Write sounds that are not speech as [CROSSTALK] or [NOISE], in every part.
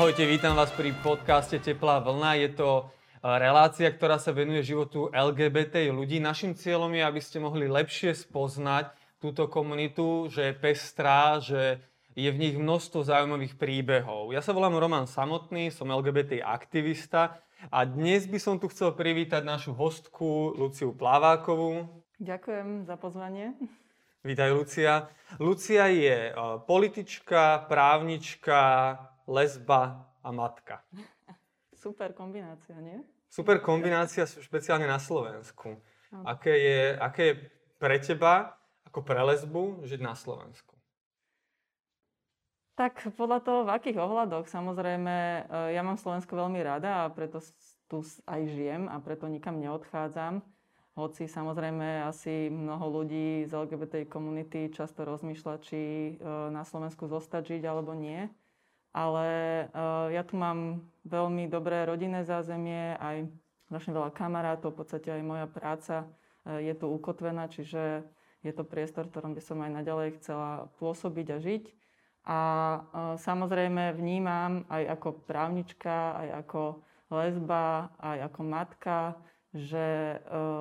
Ahojte, vítam vás pri podcaste Teplá vlna. Je to e, relácia, ktorá sa venuje životu LGBT ľudí. Našim cieľom je, aby ste mohli lepšie spoznať túto komunitu, že je pestrá, že je v nich množstvo zaujímavých príbehov. Ja sa volám Roman Samotný, som LGBT aktivista a dnes by som tu chcel privítať našu hostku Luciu Plavákovú. Ďakujem za pozvanie. Vítaj, Lucia. Lucia je e, politička, právnička, lesba a matka. [LAUGHS] Super kombinácia, nie? Super kombinácia, špeciálne na Slovensku. Aké je, aké je pre teba, ako pre lesbu, žiť na Slovensku? Tak podľa toho, v akých ohľadoch. Samozrejme, e, ja mám Slovensko veľmi rada a preto tu aj žijem a preto nikam neodchádzam. Hoci samozrejme asi mnoho ľudí z LGBT komunity často rozmýšľa, či e, na Slovensku zostať žiť alebo nie ale uh, ja tu mám veľmi dobré rodinné zázemie, aj strašne veľa kamarátov, v podstate aj moja práca uh, je tu ukotvená, čiže je to priestor, v ktorom by som aj naďalej chcela pôsobiť a žiť. A uh, samozrejme vnímam aj ako právnička, aj ako lesba, aj ako matka, že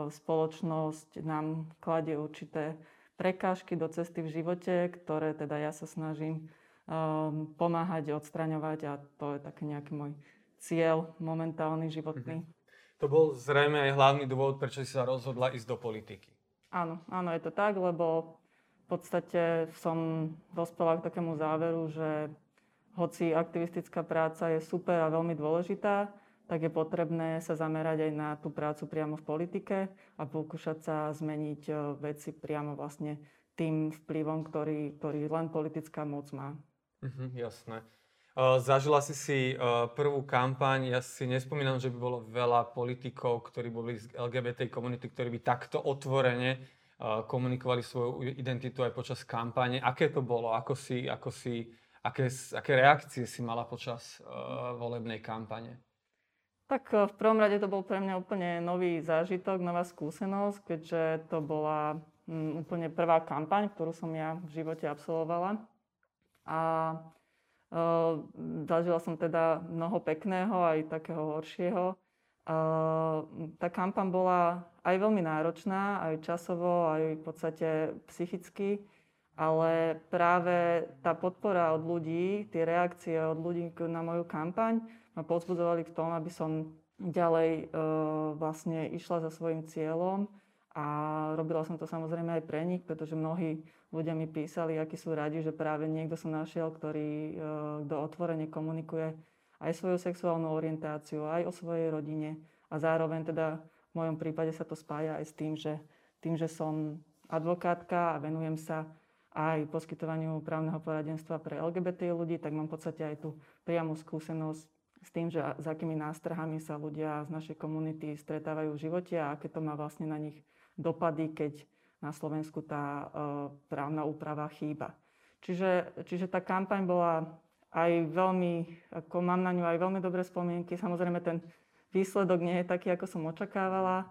spoločnosť nám kladie určité prekážky do cesty v živote, ktoré teda ja sa snažím um, pomáhať, odstraňovať a to je taký nejaký môj cieľ momentálny, životný. Mm-hmm. To bol zrejme aj hlavný dôvod, prečo si sa rozhodla ísť do politiky. Áno, áno, je to tak, lebo v podstate som dospela k takému záveru, že hoci aktivistická práca je super a veľmi dôležitá, tak je potrebné sa zamerať aj na tú prácu priamo v politike a pokúšať sa zmeniť e, veci priamo vlastne tým vplyvom, ktorý, ktorý len politická moc má. Mhm, jasné. Uh, zažila si si uh, prvú kampaň, ja si nespomínam, že by bolo veľa politikov, ktorí boli z LGBT komunity, ktorí by takto otvorene uh, komunikovali svoju identitu aj počas kampane. Aké to bolo? Ako si, ako si, aké, aké reakcie si mala počas uh, volebnej kampane? Tak v prvom rade to bol pre mňa úplne nový zážitok, nová skúsenosť, keďže to bola um, úplne prvá kampaň, ktorú som ja v živote absolvovala. A uh, zažila som teda mnoho pekného, aj takého horšieho. Uh, tá kampaň bola aj veľmi náročná, aj časovo, aj v podstate psychicky, ale práve tá podpora od ľudí, tie reakcie od ľudí na moju kampaň ma pozbudzovali v tom, aby som ďalej uh, vlastne išla za svojim cieľom a robila som to samozrejme aj pre nich, pretože mnohí ľudia mi písali, akí sú radi, že práve niekto som našiel, ktorý, e, kto otvorene komunikuje aj svoju sexuálnu orientáciu, aj o svojej rodine. A zároveň teda v mojom prípade sa to spája aj s tým, že, tým, že som advokátka a venujem sa aj poskytovaniu právneho poradenstva pre LGBT ľudí, tak mám v podstate aj tú priamu skúsenosť s tým, že s akými nástrahami sa ľudia z našej komunity stretávajú v živote a aké to má vlastne na nich dopady, keď na Slovensku tá e, právna úprava chýba. Čiže, čiže tá kampaň bola aj veľmi, ako mám na ňu aj veľmi dobré spomienky. Samozrejme ten výsledok nie je taký, ako som očakávala,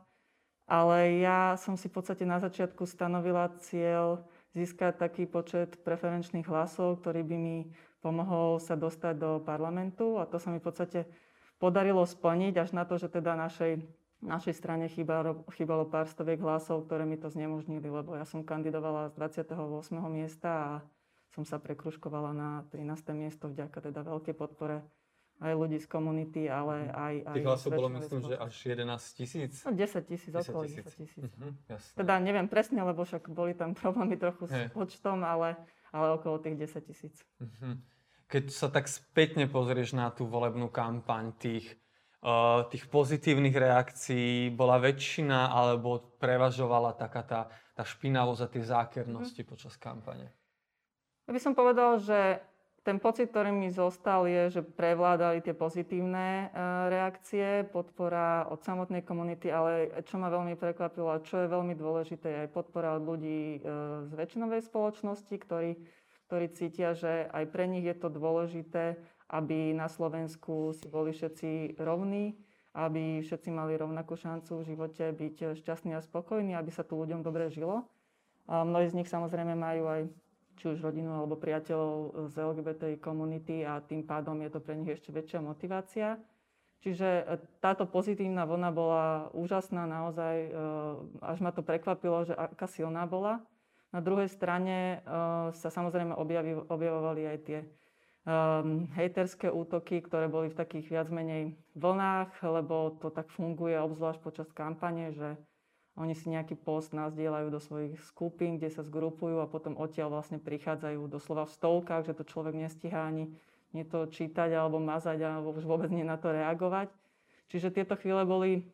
ale ja som si v podstate na začiatku stanovila cieľ získať taký počet preferenčných hlasov, ktorý by mi pomohol sa dostať do parlamentu a to sa mi v podstate podarilo splniť až na to, že teda našej našej strane chýbalo, chýbalo pár stoviek hlasov, ktoré mi to znemožnili, lebo ja som kandidovala z 28. miesta a som sa prekruškovala na 13. miesto vďaka teda veľkej podpore aj ľudí z komunity, ale aj... aj Tých hlasov bolo myslím, že až 11 tisíc? No 10 tisíc, okolo 10 tisíc. Uh-huh, teda neviem presne, lebo však boli tam [LAUGHS] problémy trochu s počtom, ale, ale okolo tých 10 tisíc. Uh-huh. Keď sa tak spätne pozrieš na tú volebnú kampaň tých tých pozitívnych reakcií bola väčšina alebo prevažovala taká tá, tá špinavosť a tie zákernosti mm. počas kampane? Ja by som povedal, že ten pocit, ktorý mi zostal, je, že prevládali tie pozitívne e, reakcie, podpora od samotnej komunity, ale čo ma veľmi prekvapilo a čo je veľmi dôležité, je aj podpora od ľudí e, z väčšinovej spoločnosti, ktorí, ktorí cítia, že aj pre nich je to dôležité aby na Slovensku si boli všetci rovní, aby všetci mali rovnakú šancu v živote byť šťastní a spokojní, aby sa tu ľuďom dobre žilo. A mnohí z nich samozrejme majú aj či už rodinu alebo priateľov z LGBT komunity a tým pádom je to pre nich ešte väčšia motivácia. Čiže e, táto pozitívna vlna bola úžasná, naozaj e, až ma to prekvapilo, že aká silná bola. Na druhej strane e, sa samozrejme objavovali aj tie um, hejterské útoky, ktoré boli v takých viac menej vlnách, lebo to tak funguje obzvlášť počas kampane, že oni si nejaký post nazdielajú do svojich skupín, kde sa zgrupujú a potom odtiaľ vlastne prichádzajú doslova v stovkách, že to človek nestíha ani nie to čítať alebo mazať alebo už vôbec nie na to reagovať. Čiže tieto chvíle boli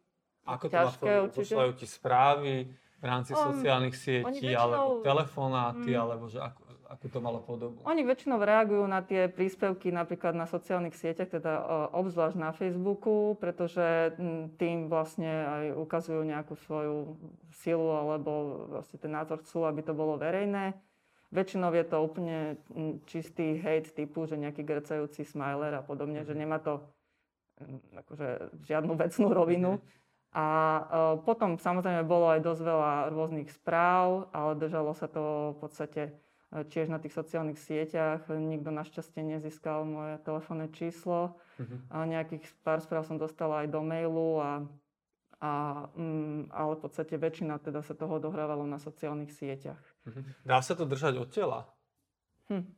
Ako to ťažké to určite. Pošlajú ti správy v rámci um, sociálnych sietí väčšinou, alebo telefonáty, mm, alebo že ako, ako to malo podobu? Oni väčšinou reagujú na tie príspevky napríklad na sociálnych sieťach, teda obzvlášť na Facebooku, pretože tým vlastne aj ukazujú nejakú svoju silu alebo vlastne ten názor chcú, aby to bolo verejné. Väčšinou je to úplne čistý hate typu, že nejaký grcajúci smiler a podobne, že mhm. nemá to akože žiadnu vecnú rovinu. Mm-hmm. A potom samozrejme bolo aj dosť veľa rôznych správ, ale držalo sa to v podstate tiež na tých sociálnych sieťach. Nikto našťastie nezískal moje telefónne číslo. Mm-hmm. A nejakých pár správ som dostala aj do mailu, a, a, um, ale v podstate väčšina teda sa toho dohrávalo na sociálnych sieťach. Mhm. Dá sa to držať od tela? Hm.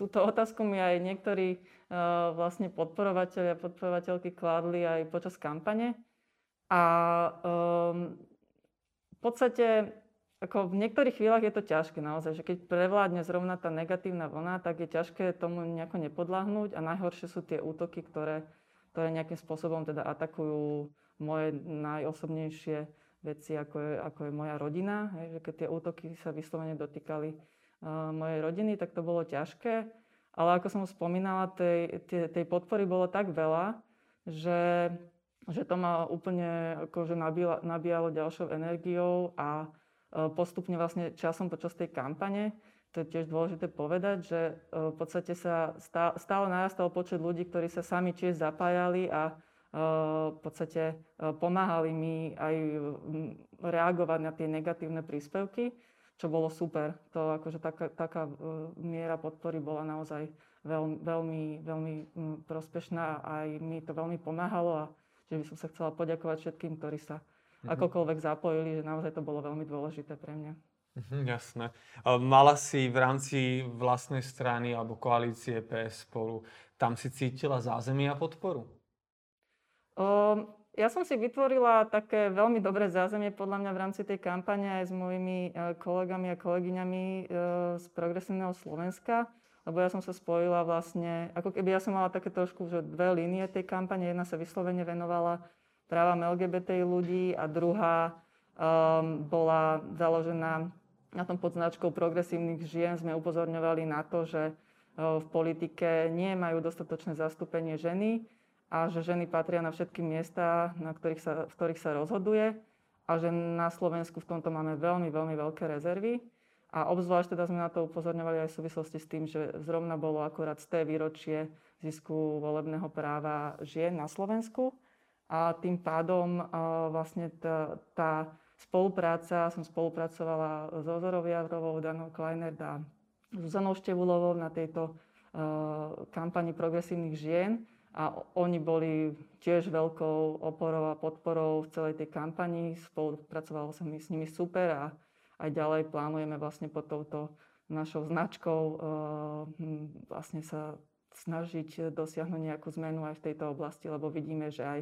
Túto otázku mi aj niektorí uh, vlastne podporovateľi a podporovateľky kládli aj počas kampane. A um, v podstate ako v niektorých chvíľach je to ťažké naozaj, že keď prevládne zrovna tá negatívna vlna, tak je ťažké tomu nejako nepodláhnuť a najhoršie sú tie útoky, ktoré, ktoré nejakým spôsobom teda atakujú moje najosobnejšie veci, ako je, ako je moja rodina. Hej, že keď tie útoky sa vyslovene dotýkali uh, mojej rodiny, tak to bolo ťažké. Ale ako som spomínala, tej, tej, tej podpory bolo tak veľa, že, že to ma úplne akože nabíjalo, ďalšou energiou a postupne vlastne časom počas tej kampane, to je tiež dôležité povedať, že uh, v podstate sa stále narastal počet ľudí, ktorí sa sami tiež zapájali a v podstate pomáhali mi aj reagovať na tie negatívne príspevky, čo bolo super. To akože taká, taká e, miera podpory bola naozaj veľmi, veľmi, veľmi prospešná a aj mi to veľmi pomáhalo a že by som sa chcela poďakovať všetkým, ktorí sa. Akokoľvek zapojili, že naozaj to bolo veľmi dôležité pre mňa. Mhm, jasné. Mala si v rámci vlastnej strany alebo koalície PS spolu, tam si cítila zázemie a podporu? Um, ja som si vytvorila také veľmi dobré zázemie podľa mňa v rámci tej kampane aj s mojimi uh, kolegami a kolegyňami uh, z Progresívneho Slovenska, lebo ja som sa spojila vlastne, ako keby ja som mala také trošku že dve línie tej kampane. Jedna sa vyslovene venovala právam LGBT ľudí a druhá um, bola založená na tom pod značkou progresívnych žien. Sme upozorňovali na to, že v politike nie majú dostatočné zastúpenie ženy a že ženy patria na všetky miesta, na ktorých sa, v ktorých sa rozhoduje a že na Slovensku v tomto máme veľmi, veľmi veľké rezervy. A obzvlášť teda sme na to upozorňovali aj v súvislosti s tým, že zrovna bolo akorát z té výročie zisku volebného práva žien na Slovensku. A tým pádom vlastne tá, tá spolupráca, som spolupracovala s Ozorou Javrovou, Danou Kleiner a Zuzanou Števulovou na tejto kampani progresívnych žien a oni boli tiež veľkou oporou a podporou v celej tej kampani. Spolupracovalo sa mi s nimi super a aj ďalej plánujeme vlastne pod touto našou značkou vlastne sa snažiť dosiahnuť nejakú zmenu aj v tejto oblasti, lebo vidíme, že aj,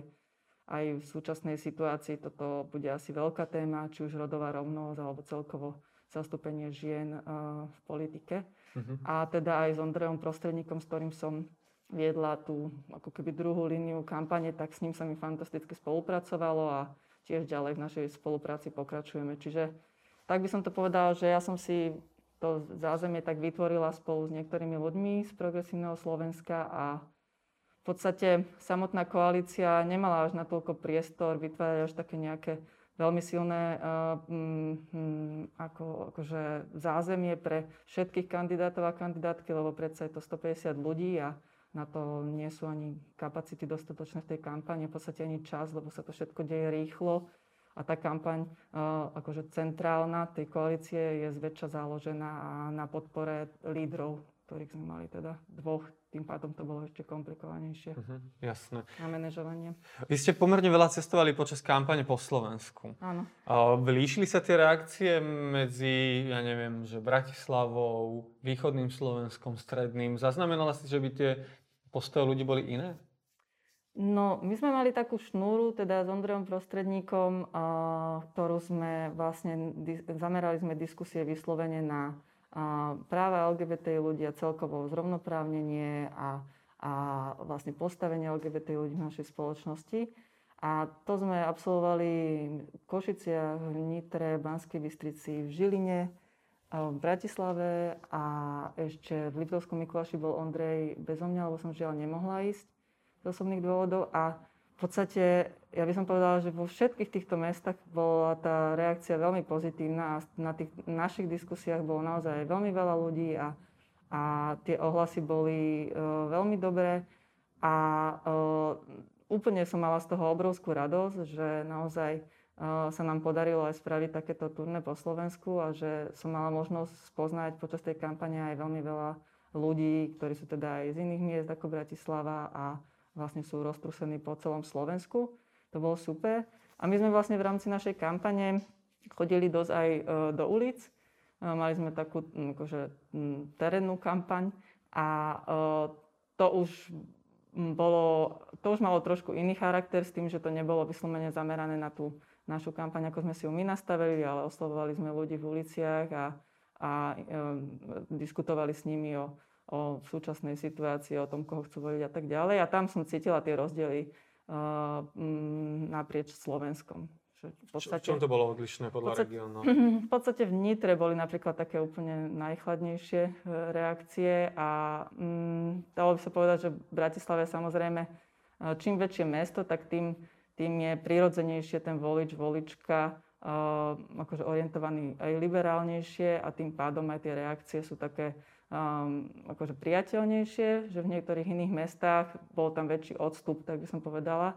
aj v súčasnej situácii toto bude asi veľká téma, či už rodová rovnosť alebo celkovo zastúpenie žien uh, v politike. Uh-huh. A teda aj s Ondrejom Prostredníkom, s ktorým som viedla tú ako keby druhú líniu kampane, tak s ním sa mi fantasticky spolupracovalo a tiež ďalej v našej spolupráci pokračujeme. Čiže tak by som to povedala, že ja som si to zázemie tak vytvorila spolu s niektorými ľuďmi z Progresívneho Slovenska a v podstate samotná koalícia nemala až na toľko priestor vytvárať až také nejaké veľmi silné uh, um, ako, akože zázemie pre všetkých kandidátov a kandidátky, lebo predsa je to 150 ľudí a na to nie sú ani kapacity dostatočné v tej kampani, v podstate ani čas, lebo sa to všetko deje rýchlo. A tá kampaň akože centrálna tej koalície je zväčša založená na podpore lídrov, ktorých sme mali teda dvoch tým pádom to bolo ešte komplikovanejšie. Uh-huh, jasné. Na manažovanie. Vy ste pomerne veľa cestovali počas kampane po Slovensku. Áno. Líšili sa tie reakcie medzi, ja neviem, že Bratislavou, východným Slovenskom, stredným? Zaznamenala si, že by tie postoje ľudí boli iné? No, my sme mali takú šnúru, teda s Ondrejom Prostredníkom, ktorú sme vlastne, zamerali sme diskusie vyslovene na práva LGBT ľudí a celkovo zrovnoprávnenie a, a vlastne postavenie LGBT ľudí v našej spoločnosti. A to sme absolvovali v Košiciach, v Nitre, Banskej Bystrici, v Žiline, v Bratislave a ešte v Liptovskom Mikuláši bol Ondrej bezo mňa, lebo som žiaľ nemohla ísť z osobných dôvodov. A v podstate, ja by som povedala, že vo všetkých týchto mestách bola tá reakcia veľmi pozitívna a na tých našich diskusiách bolo naozaj veľmi veľa ľudí a, a tie ohlasy boli uh, veľmi dobré. A uh, úplne som mala z toho obrovskú radosť, že naozaj uh, sa nám podarilo aj spraviť takéto turné po Slovensku a že som mala možnosť spoznať počas tej kampane aj veľmi veľa ľudí, ktorí sú teda aj z iných miest ako Bratislava a vlastne sú roztrúsení po celom Slovensku. To bolo super. A my sme vlastne v rámci našej kampane chodili dosť aj e, do ulic. E, mali sme takú akože, terénnu kampaň a e, to už bolo, to už malo trošku iný charakter s tým, že to nebolo vyslovene zamerané na tú našu kampaň, ako sme si ju my nastavili, ale oslovovali sme ľudí v uliciach a, a e, diskutovali s nimi o, o súčasnej situácii, o tom, koho chcú voliť a tak ďalej. A tam som cítila tie rozdiely uh, naprieč Slovenskom. v, podstate, v čom to bolo odlišné podľa podstate, regiónu? [LAUGHS] V podstate v Nitre boli napríklad také úplne najchladnejšie e, reakcie a um, dalo by sa povedať, že v Bratislave samozrejme e, čím väčšie mesto, tak tým, tým je prirodzenejšie ten volič, volička uh, akože orientovaný aj liberálnejšie a tým pádom aj tie reakcie sú také um, akože priateľnejšie, že v niektorých iných mestách bol tam väčší odstup, tak by som povedala,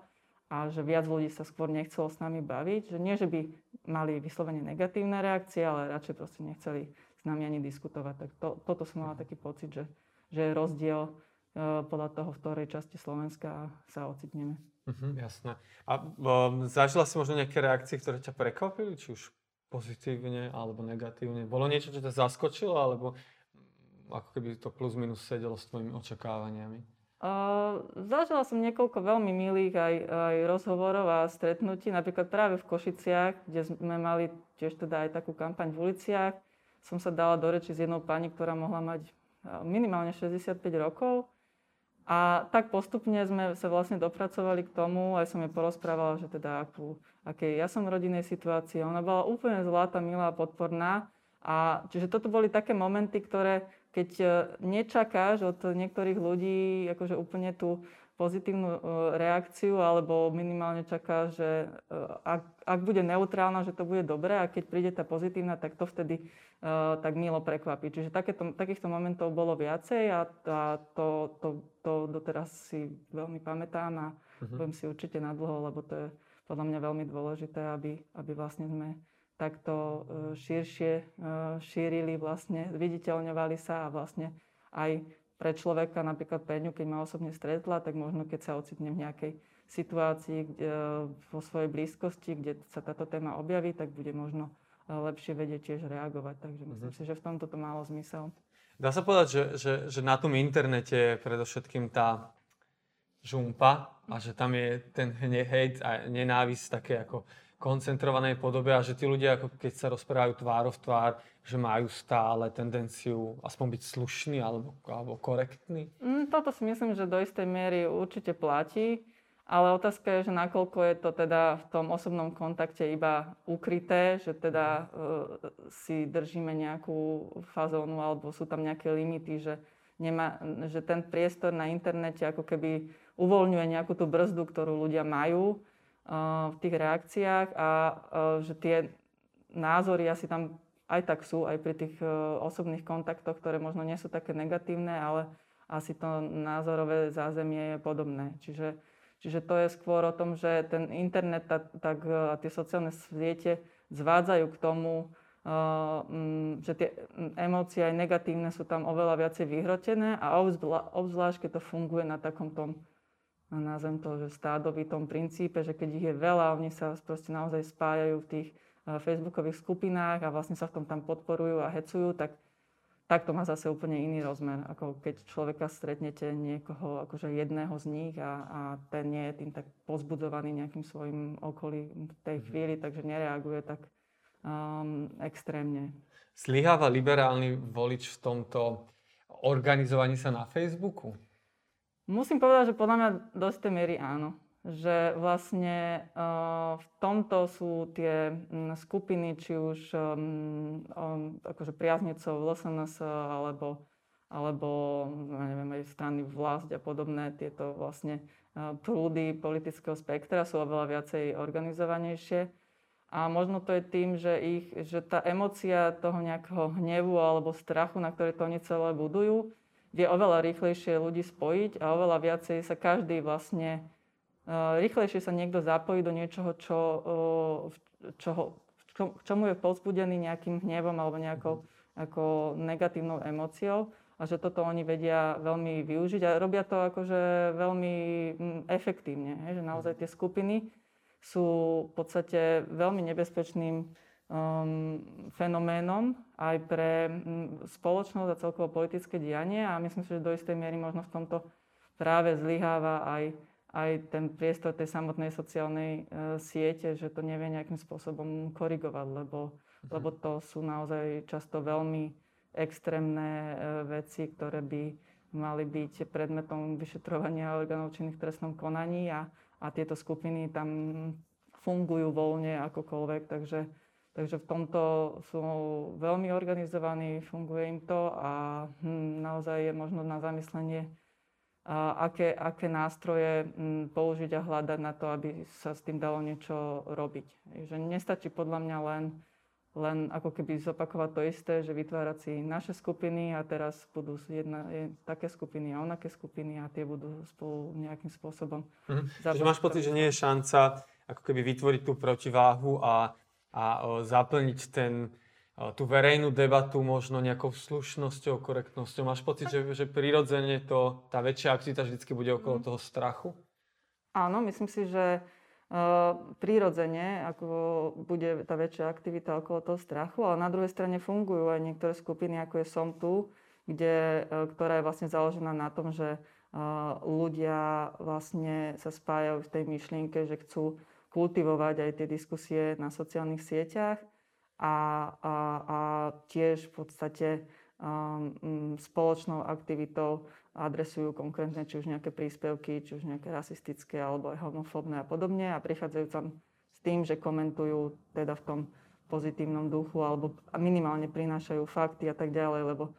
a že viac ľudí sa skôr nechcelo s nami baviť. Že nie, že by mali vyslovene negatívne reakcie, ale radšej proste nechceli s nami ani diskutovať. Tak to, toto som mala taký pocit, že, že je rozdiel uh, podľa toho, v ktorej časti Slovenska sa ocitneme. Uh-huh, jasné. A um, zažila si možno nejaké reakcie, ktoré ťa prekvapili, či už pozitívne alebo negatívne? Bolo niečo, čo ťa zaskočilo, alebo ako keby to plus minus sedelo s tvojimi očakávaniami? Uh, zažila som niekoľko veľmi milých aj, aj rozhovorov a stretnutí, napríklad práve v Košiciach, kde sme mali tiež teda aj takú kampaň v uliciach. Som sa dala do reči s jednou pani, ktorá mohla mať minimálne 65 rokov. A tak postupne sme sa vlastne dopracovali k tomu, aj som jej porozprávala, že teda akú, aké ja som v rodinnej situácii. Ona bola úplne zlatá, milá, podporná. A čiže toto boli také momenty, ktoré keď e, nečakáš od niektorých ľudí akože úplne tú pozitívnu e, reakciu, alebo minimálne čakáš, že e, ak, ak bude neutrálna, že to bude dobré a keď príde tá pozitívna, tak to vtedy uh, tak milo prekvapí. Čiže takéto, takýchto momentov bolo viacej a, a to, to, to doteraz si veľmi pamätám a uh-huh. budem si určite nadlho, lebo to je podľa mňa veľmi dôležité, aby, aby vlastne sme takto e, širšie e, šírili vlastne, viditeľňovali sa a vlastne aj pre človeka, napríklad pre ňu, keď ma osobne stretla, tak možno keď sa ocitne v nejakej situácii kde, e, vo svojej blízkosti, kde sa táto téma objaví, tak bude možno lepšie vedieť tiež reagovať. Takže myslím mm-hmm. si, že v tomto to malo zmysel. Dá sa povedať, že, že, že na tom internete je predovšetkým tá žumpa a že tam je ten hejt a nenávisť také ako koncentrovanej podobe a že tí ľudia, ako keď sa rozprávajú tvárov v tvár, že majú stále tendenciu aspoň byť slušný alebo, alebo korektný? Mm, toto si myslím, že do istej miery určite platí, ale otázka je, že nakoľko je to teda v tom osobnom kontakte iba ukryté, že teda e, si držíme nejakú fazónu alebo sú tam nejaké limity, že, nemá, že ten priestor na internete ako keby uvoľňuje nejakú tú brzdu, ktorú ľudia majú v tých reakciách a že tie názory asi tam aj tak sú, aj pri tých osobných kontaktoch, ktoré možno nie sú také negatívne, ale asi to názorové zázemie je podobné. Čiže Čiže to je skôr o tom, že ten internet tak, tak a tie sociálne siete zvádzajú k tomu, že tie emócie aj negatívne sú tam oveľa viacej vyhrotené a obzvlášť, keď to funguje na takom tom, nazvem to, že stádovitom princípe, že keď ich je veľa, oni sa proste naozaj spájajú v tých facebookových skupinách a vlastne sa v tom tam podporujú a hecujú, tak tak to má zase úplne iný rozmer, ako keď človeka stretnete niekoho, akože jedného z nich a, a ten nie je tým tak pozbudzovaný nejakým svojim okolím v tej mhm. chvíli, takže nereaguje tak um, extrémne. Slyháva liberálny volič v tomto organizovaní sa na Facebooku? Musím povedať, že podľa mňa do tej miery áno že vlastne uh, v tomto sú tie um, skupiny, či už um, um, akože priaznecov LSNS alebo, alebo ja neviem, aj strany vlast a podobné, tieto vlastne prúdy politického spektra sú oveľa viacej organizovanejšie. A možno to je tým, že, ich, že tá emocia toho nejakého hnevu alebo strachu, na ktoré to oni celé budujú, vie oveľa rýchlejšie ľudí spojiť a oveľa viacej sa každý vlastne rýchlejšie sa niekto zapojí do niečoho, čo, čoho, k čomu je povzbudený nejakým hnevom alebo nejakou ako negatívnou emóciou a že toto oni vedia veľmi využiť a robia to akože veľmi efektívne. Že naozaj tie skupiny sú v podstate veľmi nebezpečným um, fenoménom aj pre um, spoločnosť a celkovo politické dianie a myslím si, že do istej miery možno v tomto práve zlyháva aj aj ten priestor tej samotnej sociálnej uh, siete, že to nevie nejakým spôsobom korigovať, lebo, mhm. lebo to sú naozaj často veľmi extrémne uh, veci, ktoré by mali byť predmetom vyšetrovania orgánov činných v trestnom konaní a, a tieto skupiny tam fungujú voľne akokoľvek, takže, takže v tomto sú veľmi organizovaní, funguje im to a hm, naozaj je možno na zamyslenie a aké, aké nástroje mm, použiť a hľadať na to, aby sa s tým dalo niečo robiť. Že nestačí podľa mňa len, len ako keby zopakovať to isté, že vytvárať si naše skupiny a teraz budú jedna, je, také skupiny a onaké skupiny a tie budú spolu nejakým spôsobom. Mhm. Takže máš pocit, že nie je šanca ako keby vytvoriť tú protiváhu a, a zaplniť ten, tú verejnú debatu možno nejakou slušnosťou, korektnosťou. Máš pocit, že, že prirodzene to, tá väčšia aktivita vždy bude okolo mm. toho strachu? Áno, myslím si, že uh, prirodzene ako bude tá väčšia aktivita okolo toho strachu, ale na druhej strane fungujú aj niektoré skupiny, ako je Som tu, kde, uh, ktorá je vlastne založená na tom, že uh, ľudia vlastne sa spájajú v tej myšlienke, že chcú kultivovať aj tie diskusie na sociálnych sieťach a, a, a tiež v podstate um, spoločnou aktivitou adresujú konkrétne či už nejaké príspevky, či už nejaké rasistické alebo aj homofóbne a podobne a prichádzajú tam s tým, že komentujú teda v tom pozitívnom duchu alebo minimálne prinášajú fakty a tak ďalej, lebo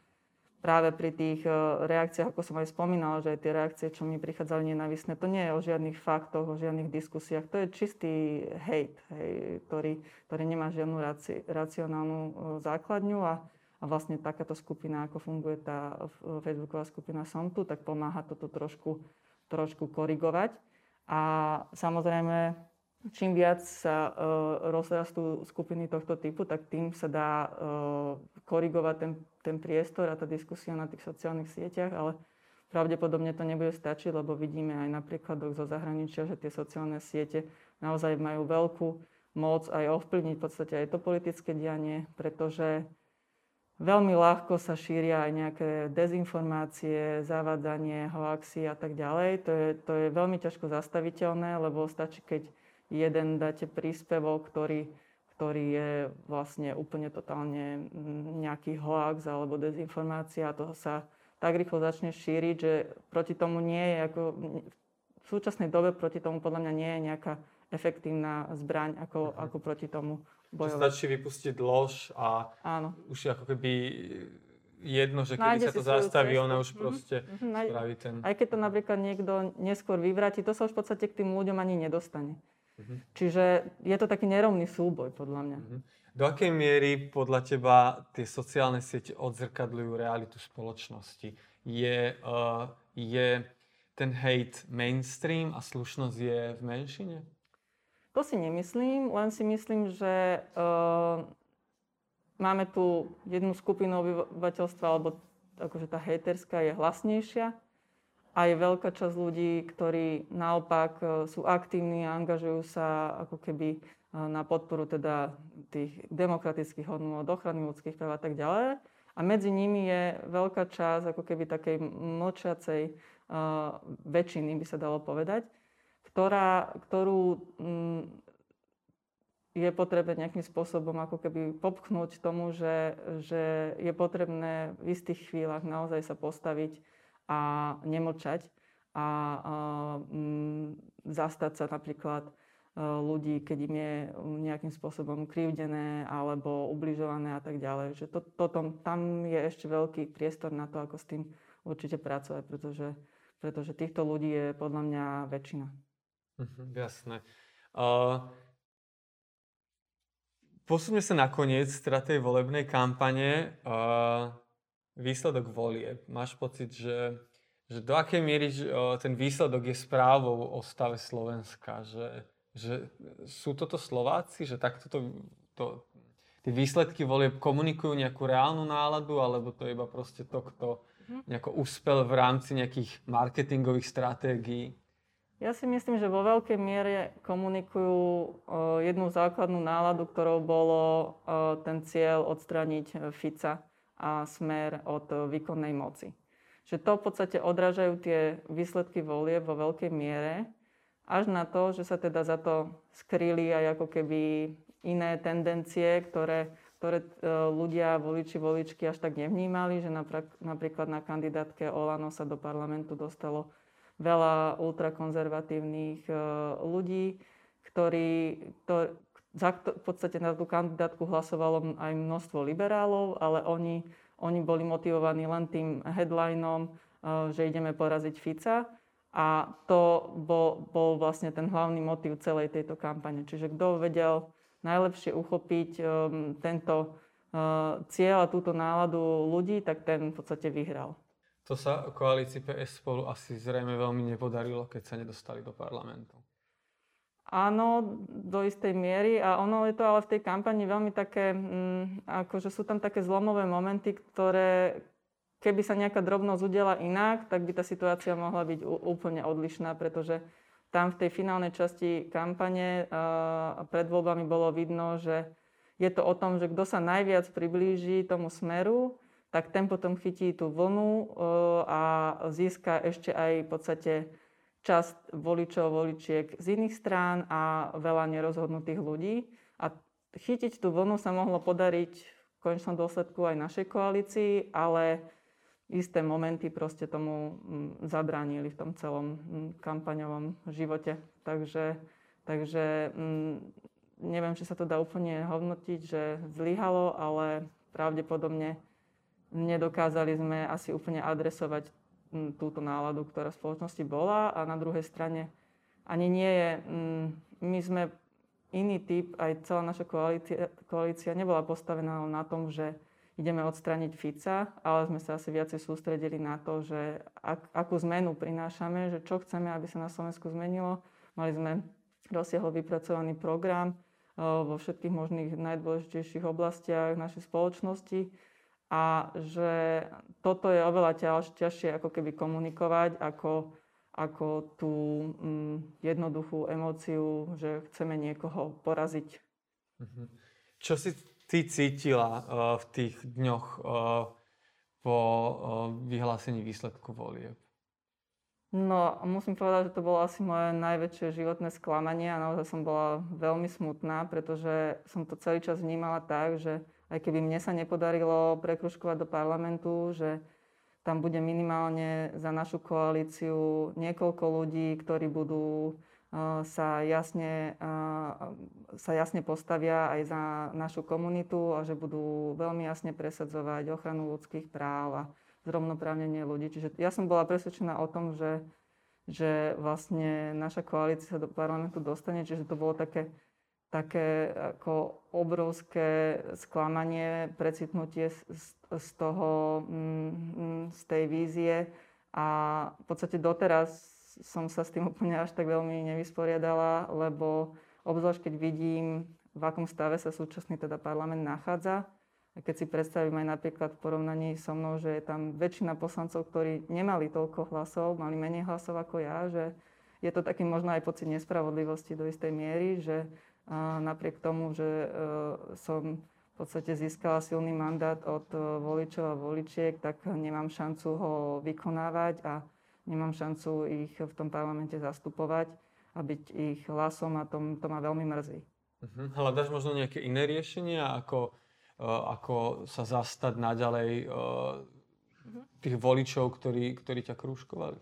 práve pri tých e, reakciách, ako som aj spomínala, že tie reakcie, čo mi prichádzali nenavisné, to nie je o žiadnych faktoch, o žiadnych diskusiách, to je čistý hate, hej, ktorý, ktorý nemá žiadnu raci, racionálnu e, základňu a, a vlastne takáto skupina, ako funguje tá facebooková skupina Som tu, tak pomáha toto trošku, trošku korigovať. A samozrejme, čím viac sa uh, rozrastú skupiny tohto typu, tak tým sa dá uh, korigovať ten, ten priestor a tá diskusia na tých sociálnych sieťach, ale pravdepodobne to nebude stačiť, lebo vidíme aj na príkladoch zo zahraničia, že tie sociálne siete naozaj majú veľkú moc aj ovplyvniť v podstate aj to politické dianie, pretože veľmi ľahko sa šíria aj nejaké dezinformácie, zavádzanie, hoaxy a tak ďalej. To je, to je veľmi ťažko zastaviteľné, lebo stačí, keď jeden dáte príspevok, ktorý, ktorý je vlastne úplne totálne nejaký hoax alebo dezinformácia a toho sa tak rýchlo začne šíriť, že proti tomu nie je ako... V súčasnej dobe proti tomu podľa mňa nie je nejaká efektívna zbraň, ako, uh-huh. ako proti tomu bojovať. Stačí vypustiť lož a Áno. už ako keby jedno, že keby sa to zastaví, ona už mhm. proste mm-hmm. spraví ten... Aj keď to napríklad niekto neskôr vyvráti, to sa už v podstate k tým ľuďom ani nedostane. Uh-huh. Čiže je to taký nerovný súboj, podľa mňa. Uh-huh. Do akej miery podľa teba tie sociálne siete odzrkadľujú realitu spoločnosti? Je, uh, je ten hate mainstream a slušnosť je v menšine? To si nemyslím, len si myslím, že uh, máme tu jednu skupinu obyvateľstva, alebo akože tá hejterská je hlasnejšia a je veľká časť ľudí, ktorí naopak uh, sú aktívni a angažujú sa ako keby uh, na podporu teda tých demokratických hodnôt, ochrany ľudských práv a tak ďalej. A medzi nimi je veľká časť ako keby takej mlčiacej uh, väčšiny, by sa dalo povedať, ktorá, ktorú um, je potrebné nejakým spôsobom ako keby popchnúť tomu, že, že je potrebné v istých chvíľach naozaj sa postaviť a nemlčať a, um, zastať sa napríklad Eh, ľudí, keď im je nejakým spôsobom krivdené alebo ubližované a tak ďalej. Že to, to, tam je ešte veľký priestor na to, ako s tým určite pracovať, pretože, pretože týchto ľudí je podľa mňa väčšina. Mhm, jasné. Uh, Posúňme sa nakoniec teda tej volebnej kampane. Uh, výsledok volie. Máš pocit, že, že do akej miery ten výsledok je správou o stave Slovenska? Že, že sú toto Slováci, že takto to, to, tie výsledky volieb komunikujú nejakú reálnu náladu, alebo to je iba proste to, kto mhm. nejako uspel v rámci nejakých marketingových stratégií? Ja si myslím, že vo veľkej miere komunikujú uh, jednu základnú náladu, ktorou bolo uh, ten cieľ odstraniť e, Fica a smer od uh, výkonnej moci. Že to v podstate odrážajú tie výsledky volie vo veľkej miere až na to, že sa teda za to skryli aj ako keby iné tendencie, ktoré, ktoré e, ľudia, voliči, voličky až tak nevnímali, že napríklad na kandidátke Olano sa do parlamentu dostalo veľa ultrakonzervatívnych e, ľudí, ktorí, to, za, v podstate na tú kandidátku hlasovalo aj množstvo liberálov, ale oni, oni boli motivovaní len tým headlinom, e, že ideme poraziť Fica a to bol, bol vlastne ten hlavný motív celej tejto kampane. Čiže kto vedel najlepšie uchopiť um, tento uh, cieľ a túto náladu ľudí, tak ten v podstate vyhral. To sa koalícii PS spolu asi zrejme veľmi nepodarilo, keď sa nedostali do parlamentu. Áno, do istej miery. A ono je to ale v tej kampani veľmi také, mm, akože sú tam také zlomové momenty, ktoré, keby sa nejaká drobnosť udela inak, tak by tá situácia mohla byť úplne odlišná, pretože tam v tej finálnej časti kampane a pred voľbami bolo vidno, že je to o tom, že kto sa najviac priblíži tomu smeru, tak ten potom chytí tú vlnu a získa ešte aj v podstate časť voličov, voličiek z iných strán a veľa nerozhodnutých ľudí. A chytiť tú vlnu sa mohlo podariť v konečnom dôsledku aj našej koalícii, ale isté momenty proste tomu mm, zabránili v tom celom mm, kampaňovom živote. Takže, takže mm, neviem, či sa to dá úplne hodnotiť, že zlyhalo, ale pravdepodobne nedokázali sme asi úplne adresovať túto náladu, ktorá v spoločnosti bola a na druhej strane ani nie je, my sme iný typ, aj celá naša koalícia, koalícia nebola postavená na tom, že ideme odstraniť Fica, ale sme sa asi viacej sústredili na to, že ak, akú zmenu prinášame, že čo chceme, aby sa na Slovensku zmenilo. Mali sme rozsiahlo vypracovaný program vo všetkých možných najdôležitejších oblastiach našej spoločnosti a že toto je oveľa ťažšie ako keby komunikovať, ako, ako tú mm, jednoduchú emóciu, že chceme niekoho poraziť. Mhm. Čo si ty cítila uh, v tých dňoch uh, po uh, vyhlásení výsledku volieb? No, musím povedať, že to bolo asi moje najväčšie životné sklamanie a naozaj som bola veľmi smutná, pretože som to celý čas vnímala tak, že aj keby mne sa nepodarilo prekruškovať do parlamentu, že tam bude minimálne za našu koalíciu niekoľko ľudí, ktorí budú sa jasne, sa jasne postavia aj za našu komunitu a že budú veľmi jasne presadzovať ochranu ľudských práv a zrovnoprávnenie ľudí. Čiže ja som bola presvedčená o tom, že, že vlastne naša koalícia sa do parlamentu dostane, čiže to bolo také, také ako obrovské sklamanie, precitnutie z, toho, mm, z tej vízie. A v podstate doteraz som sa s tým úplne až tak veľmi nevysporiadala, lebo obzvlášť keď vidím, v akom stave sa súčasný teda parlament nachádza, keď si predstavím aj napríklad v porovnaní so mnou, že je tam väčšina poslancov, ktorí nemali toľko hlasov, mali menej hlasov ako ja, že je to taký možno aj pocit nespravodlivosti do istej miery, že napriek tomu, že e, som v podstate získala silný mandát od e, voličov a voličiek, tak nemám šancu ho vykonávať a nemám šancu ich v tom parlamente zastupovať a byť ich hlasom a to, to ma veľmi mrzí. Hľadaš možno nejaké iné riešenia, ako Eh, ako sa zastať naďalej eh, tých voličov, ktorí, ktorí ťa krúžkovali?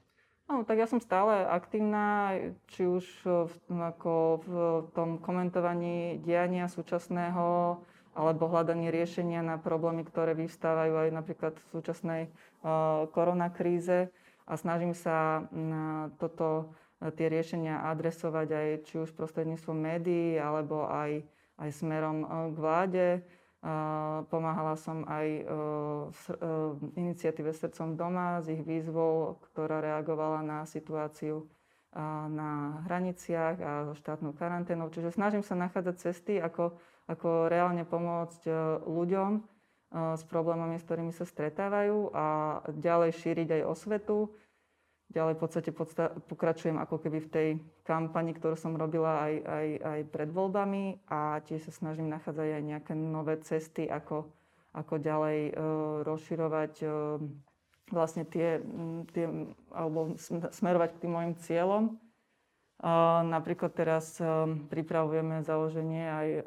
No, tak ja som stále aktívna, či už v, ako v tom komentovaní diania súčasného, alebo hľadaní riešenia na problémy, ktoré vyvstávajú aj napríklad v súčasnej uh, koronakríze. A snažím sa na toto, tie riešenia adresovať aj či už prostredníctvom médií, alebo aj, aj smerom k vláde. Pomáhala som aj e, v e, iniciatíve Srdcom doma s ich výzvou, ktorá reagovala na situáciu na hraniciach a so štátnou karanténou. Čiže snažím sa nachádzať cesty, ako, ako reálne pomôcť e, ľuďom s problémami, s ktorými sa stretávajú a ďalej šíriť aj osvetu ďalej v podstate podsta- pokračujem ako keby v tej kampani, ktorú som robila aj, aj, aj pred voľbami a tiež sa snažím nachádzať aj nejaké nové cesty, ako, ako ďalej e, rozširovať e, vlastne tie, tie, alebo smerovať k tým mojim cieľom. E, napríklad teraz e, pripravujeme založenie aj e,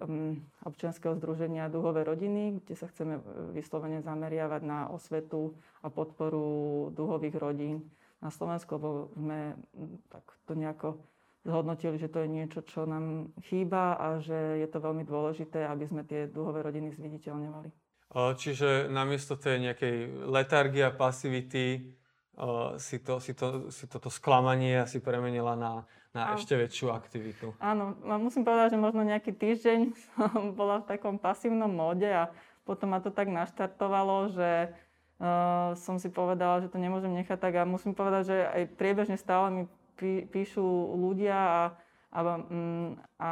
občianskeho združenia Duhové rodiny, kde sa chceme vyslovene zameriavať na osvetu a podporu duhových rodín na Slovensku, lebo sme mm, tak to nejako zhodnotili, že to je niečo, čo nám chýba a že je to veľmi dôležité, aby sme tie dlhové rodiny zviditeľňovali. Čiže namiesto tej nejakej letargie a pasivity si, to, si, to, si toto sklamanie asi premenila na, na ešte väčšiu aktivitu. Áno, musím povedať, že možno nejaký týždeň [LAUGHS] som bola v takom pasívnom móde a potom ma to tak naštartovalo, že uh, som si povedala, že to nemôžem nechať tak a musím povedať, že aj priebežne stále mi pí, píšu ľudia a, a, um, a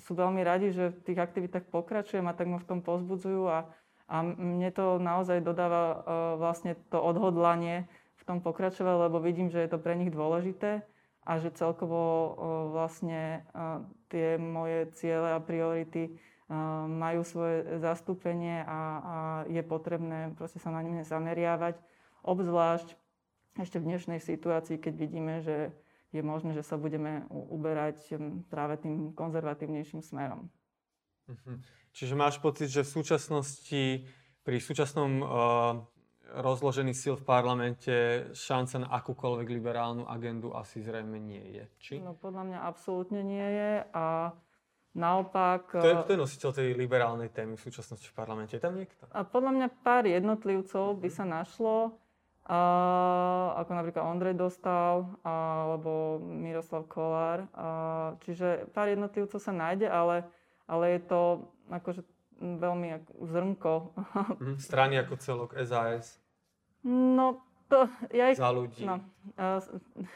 sú veľmi radi, že v tých aktivitách pokračujem a tak ma v tom pozbudzujú a, a mne to naozaj dodáva uh, vlastne to odhodlanie v tom pokračovať, lebo vidím, že je to pre nich dôležité a že celkovo uh, vlastne uh, tie moje ciele a priority majú svoje zastúpenie a, a je potrebné proste sa na ne zameriavať. Obzvlášť ešte v dnešnej situácii, keď vidíme, že je možné, že sa budeme uberať práve tým konzervatívnejším smerom. Mhm. Čiže máš pocit, že v súčasnosti, pri súčasnom uh, rozložení síl v parlamente šanca na akúkoľvek liberálnu agendu asi zrejme nie je. Či? No podľa mňa absolútne nie je a Naopak... Kto je, kto je nositeľ tej liberálnej témy v súčasnosti v parlamente? Je tam niekto? A podľa mňa pár jednotlivcov by sa našlo, a, ako napríklad Ondrej Dostal alebo Miroslav Kolár. A, čiže pár jednotlivcov sa nájde, ale, ale je to akože veľmi ako zrnko. Mhm, strany ako celok, SAS. No, to... Ja ich, za ľudí. No, a,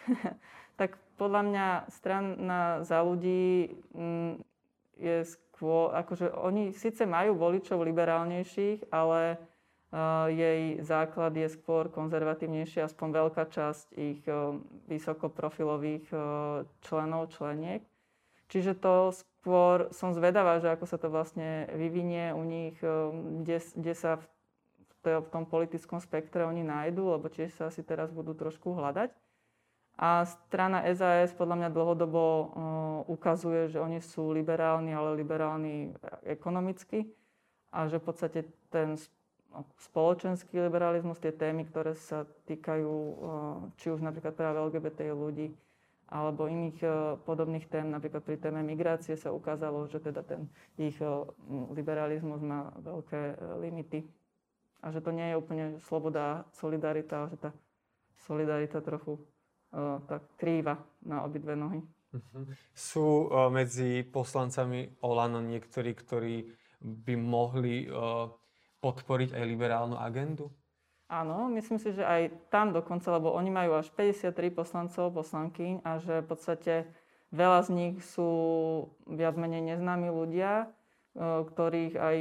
[LAUGHS] tak podľa mňa strana za ľudí... M, je skôr, akože oni síce majú voličov liberálnejších, ale uh, jej základ je skôr konzervatívnejší, aspoň veľká časť ich uh, vysokoprofilových uh, členov, členiek. Čiže to skôr som zvedavá, že ako sa to vlastne vyvinie u nich, kde, sa v, v tom politickom spektre oni nájdu, lebo tiež sa asi teraz budú trošku hľadať. A strana SAS podľa mňa dlhodobo ukazuje, že oni sú liberálni, ale liberálni ekonomicky a že v podstate ten no, spoločenský liberalizmus, tie témy, ktoré sa týkajú uh, či už napríklad práve LGBT ľudí alebo iných uh, podobných tém, napríklad pri téme migrácie sa ukázalo, že teda ten ich liberalizmus má veľké limity a že to nie je úplne sloboda, solidarita, ale že tá solidarita trochu tak krýva na obidve nohy. Sú uh, medzi poslancami Olano niektorí, ktorí by mohli uh, podporiť aj liberálnu agendu? Áno, myslím si, že aj tam dokonca, lebo oni majú až 53 poslancov, poslankyň a že v podstate veľa z nich sú viac menej neznámi ľudia, ktorých aj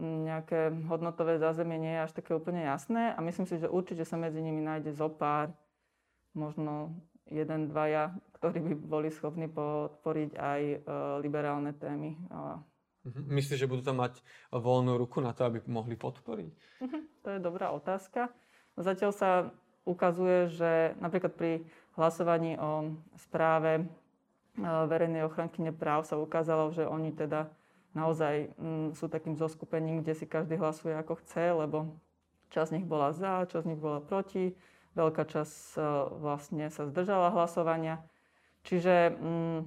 nejaké hodnotové zázemie nie je až také úplne jasné a myslím si, že určite sa medzi nimi nájde zo pár, možno jeden, dvaja, ktorí by boli schopní podporiť aj liberálne témy Mhm. Myslíš, že budú tam mať voľnú ruku na to, aby mohli podporiť? Uh-huh. To je dobrá otázka. Zatiaľ sa ukazuje, že napríklad pri hlasovaní o správe e, verejnej ochranky práv sa ukázalo, že oni teda naozaj sú takým zoskupením, kde si každý hlasuje ako chce, lebo časť z nich bola za, časť z nich bola proti, veľká časť uh, vlastne sa zdržala hlasovania. Čiže mm,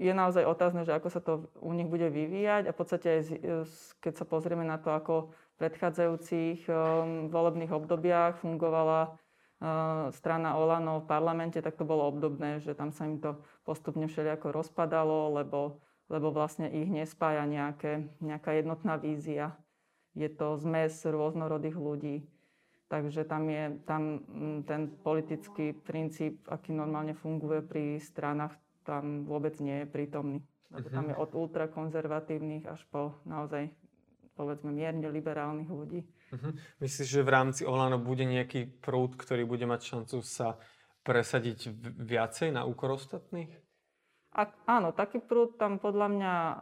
je naozaj otázne, že ako sa to u nich bude vyvíjať a v podstate aj keď sa pozrieme na to, ako v predchádzajúcich volebných obdobiach fungovala strana Olano v parlamente, tak to bolo obdobné, že tam sa im to postupne všelijako rozpadalo, lebo, lebo vlastne ich nespája nejaké, nejaká jednotná vízia. Je to zmes rôznorodých ľudí. Takže tam je tam ten politický princíp, aký normálne funguje pri stranách tam vôbec nie je prítomný. Lebo tam je mhm. od ultrakonzervatívnych až po naozaj povedzme mierne liberálnych ľudí. Uh-huh. Myslíš, že v rámci Olano bude nejaký prúd, ktorý bude mať šancu sa presadiť viacej na úkor ostatných? A, áno, taký prúd tam podľa mňa uh,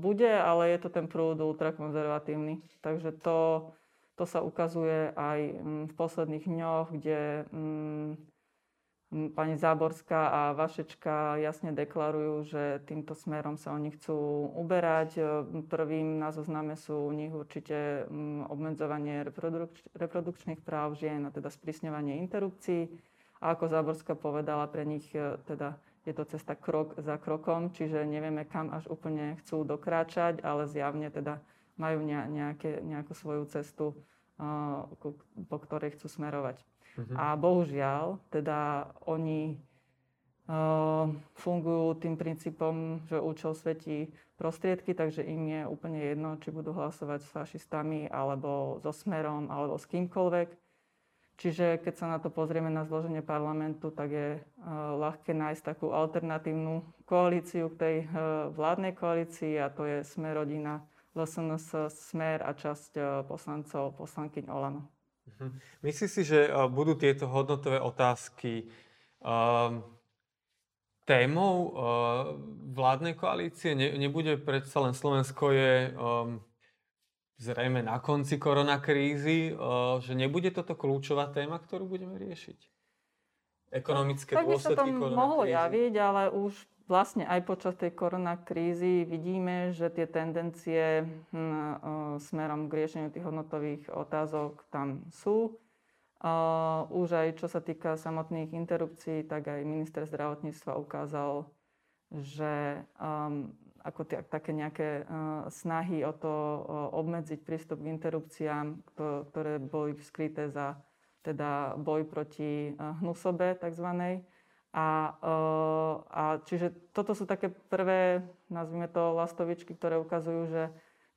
bude, ale je to ten prúd ultrakonzervatívny. Takže to, to sa ukazuje aj um, v posledných dňoch, kde um, Pani Záborská a Vašečka jasne deklarujú, že týmto smerom sa oni chcú uberať. Prvým na zozname sú u nich určite obmedzovanie reprodukč- reprodukčných práv žien a teda sprísňovanie interrupcií. A ako Záborská povedala, pre nich e, teda je to cesta krok za krokom, čiže nevieme, kam až úplne chcú dokráčať, ale zjavne teda majú nejaké, nejakú svoju cestu, po ktorej chcú smerovať. Uh-huh. A bohužiaľ, teda oni uh, fungujú tým princípom, že účel svetí prostriedky, takže im je úplne jedno, či budú hlasovať s fašistami, alebo so Smerom, alebo s kýmkoľvek. Čiže keď sa na to pozrieme na zloženie parlamentu, tak je uh, ľahké nájsť takú alternatívnu koalíciu k tej uh, vládnej koalícii a to je Smer rodina, LSNS, Smer a časť uh, poslancov, poslankyň Olano. Mhm. Myslíš si, že uh, budú tieto hodnotové otázky uh, témou uh, vládnej koalície? Ne, nebude predsa len Slovensko je um, zrejme na konci koronakrízy, uh, že nebude toto kľúčová téma, ktorú budeme riešiť? Ekonomické tak dôsledky by sa to mohlo javiť, ale už vlastne aj počas tej koronakrízy vidíme, že tie tendencie hm, smerom k riešeniu tých hodnotových otázok tam sú. Už aj čo sa týka samotných interrupcií, tak aj minister zdravotníctva ukázal, že um, ako t- také nejaké uh, snahy o to obmedziť prístup k interrupciám, to, ktoré boli skryté za teda boj proti hnusobe takzvanej, a, eh, a čiže toto sú také prvé, nazvime to, lastovičky, ktoré ukazujú, že,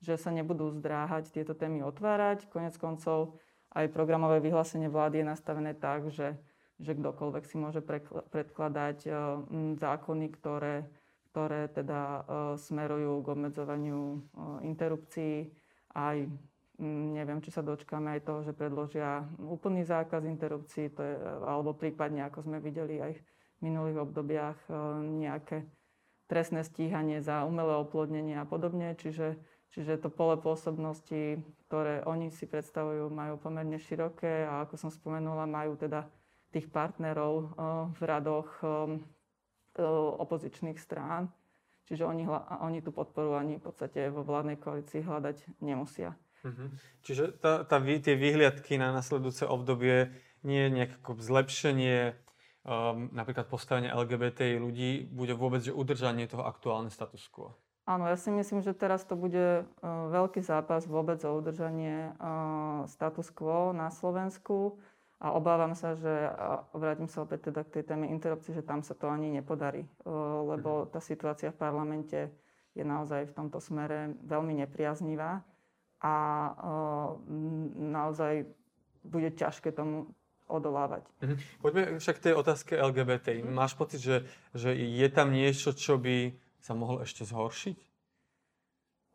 že sa nebudú zdráhať tieto témy otvárať. Konec koncov aj programové vyhlásenie vlády je nastavené tak, že, že kdokoľvek si môže predkladať eh, zákony, ktoré, ktoré teda eh, smerujú k obmedzovaniu interrupcií. Aj neviem, či sa dočkáme aj toho, že predložia úplný zákaz interrupcií, to je, alebo prípadne, ako sme videli aj minulých obdobiach e, nejaké trestné stíhanie za umelé oplodnenie a podobne. Čiže, čiže to pole pôsobnosti, ktoré oni si predstavujú, majú pomerne široké a ako som spomenula, majú teda tých partnerov e, v radoch e, opozičných strán. Čiže oni, oni tú podporu ani v podstate vo vládnej koalícii hľadať nemusia. Mhm. Čiže tá, tá, tie výhliadky na nasledujúce obdobie nie je nejaké zlepšenie um, napríklad postavenie LGBT ľudí bude vôbec že udržanie toho aktuálne status quo? Áno, ja si myslím, že teraz to bude uh, veľký zápas vôbec o udržanie uh, status quo na Slovensku a obávam sa, že, a vrátim sa opäť teda k tej téme interrupcie, že tam sa to ani nepodarí, uh, lebo mhm. tá situácia v parlamente je naozaj v tomto smere veľmi nepriaznivá a naozaj bude ťažké tomu odolávať. Mhm. Poďme však k tej otázke LGBT. Mhm. Máš pocit, že, že je tam niečo, čo by sa mohlo ešte zhoršiť?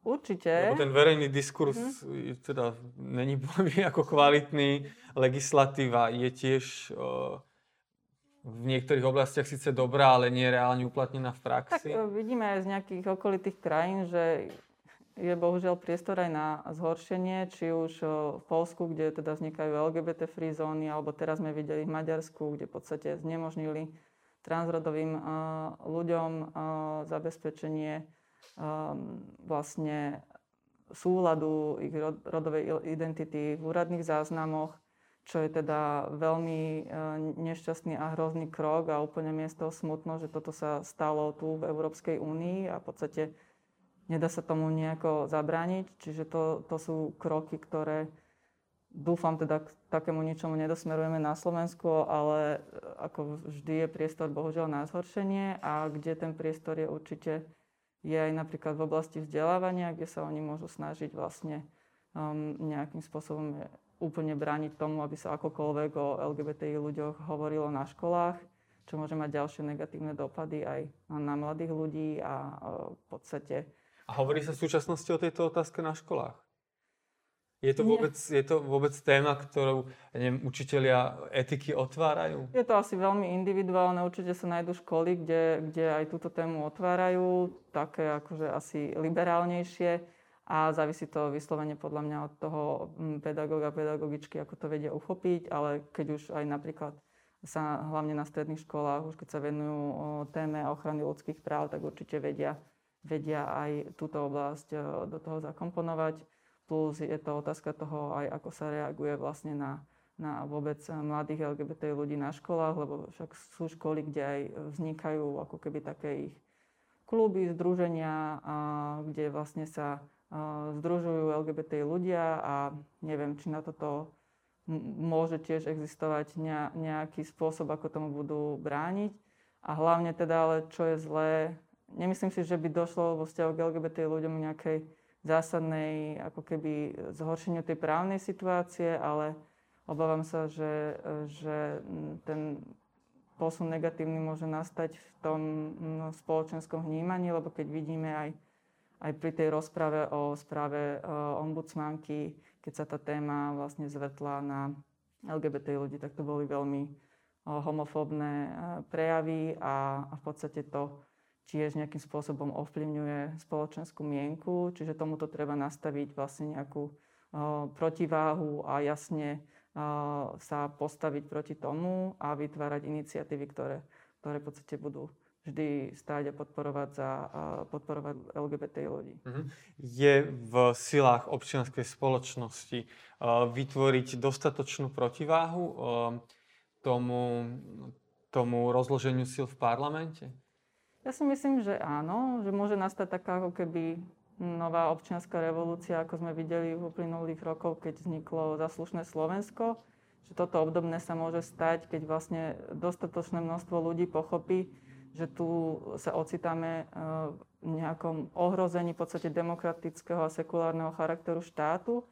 Určite. Lebo ten verejný diskurs mm. teda není ako kvalitný. Legislatíva je tiež uh, v niektorých oblastiach síce dobrá, ale nie reálne uplatnená v praxi. Tak vidíme aj z nejakých okolitých krajín, že je bohužiaľ priestor aj na zhoršenie, či už v Polsku, kde teda vznikajú LGBT free zóny, alebo teraz sme videli v Maďarsku, kde v podstate znemožnili transrodovým ľuďom zabezpečenie vlastne súladu ich rodovej identity v úradných záznamoch, čo je teda veľmi nešťastný a hrozný krok a úplne miesto smutno, že toto sa stalo tu v Európskej únii a v podstate nedá sa tomu nejako zabrániť. Čiže to, to sú kroky, ktoré dúfam teda k takému ničomu nedosmerujeme na Slovensku, ale e, ako vždy je priestor bohužiaľ na zhoršenie a kde ten priestor je určite je aj napríklad v oblasti vzdelávania, kde sa oni môžu snažiť vlastne um, nejakým spôsobom úplne brániť tomu, aby sa akokoľvek o LGBTI ľuďoch hovorilo na školách, čo môže mať ďalšie negatívne dopady aj na mladých ľudí a uh, v podstate a hovorí sa v súčasnosti o tejto otázke na školách? Je to, vôbec, je to vôbec téma, ktorú neviem, učitelia etiky otvárajú? Je to asi veľmi individuálne. Určite sa nájdú školy, kde, kde aj túto tému otvárajú, také akože asi liberálnejšie a závisí to vyslovene podľa mňa od toho mm, pedagóga, pedagogičky, ako to vedia uchopiť, ale keď už aj napríklad sa hlavne na stredných školách, už keď sa venujú téme ochrany ľudských práv, tak určite vedia vedia aj túto oblasť e, do toho zakomponovať. Plus je to otázka toho aj, ako sa reaguje vlastne na, na vôbec mladých LGBT ľudí na školách, lebo však sú školy, kde aj vznikajú ako keby také ich kluby, združenia, kde vlastne sa a, združujú LGBT ľudia a neviem, či na toto môže tiež existovať nejaký spôsob, ako tomu budú brániť. A hlavne teda, ale čo je zlé, nemyslím si, že by došlo vo vzťahu k LGBT ľuďom nejakej zásadnej ako keby zhoršeniu tej právnej situácie, ale obávam sa, že, že ten posun negatívny môže nastať v tom no, spoločenskom vnímaní, lebo keď vidíme aj, aj pri tej rozprave o správe o ombudsmanky, keď sa tá téma vlastne zvetla na LGBT ľudí, tak to boli veľmi homofóbne prejavy a, a v podstate to tiež nejakým spôsobom ovplyvňuje spoločenskú mienku, čiže tomuto treba nastaviť vlastne nejakú uh, protiváhu a jasne uh, sa postaviť proti tomu a vytvárať iniciatívy, ktoré, ktoré v podstate budú vždy stáť a podporovať, za, uh, podporovať LGBT ľudí. Mm-hmm. Je v silách občianskej spoločnosti vytvoriť dostatočnú protiváhu tomu, tomu rozloženiu sil v parlamente? Ja si myslím, že áno, že môže nastať taká ako keby nová občianská revolúcia, ako sme videli v uplynulých rokoch, keď vzniklo zaslušné Slovensko. Že toto obdobné sa môže stať, keď vlastne dostatočné množstvo ľudí pochopí, že tu sa ocitáme e, v nejakom ohrození v podstate demokratického a sekulárneho charakteru štátu,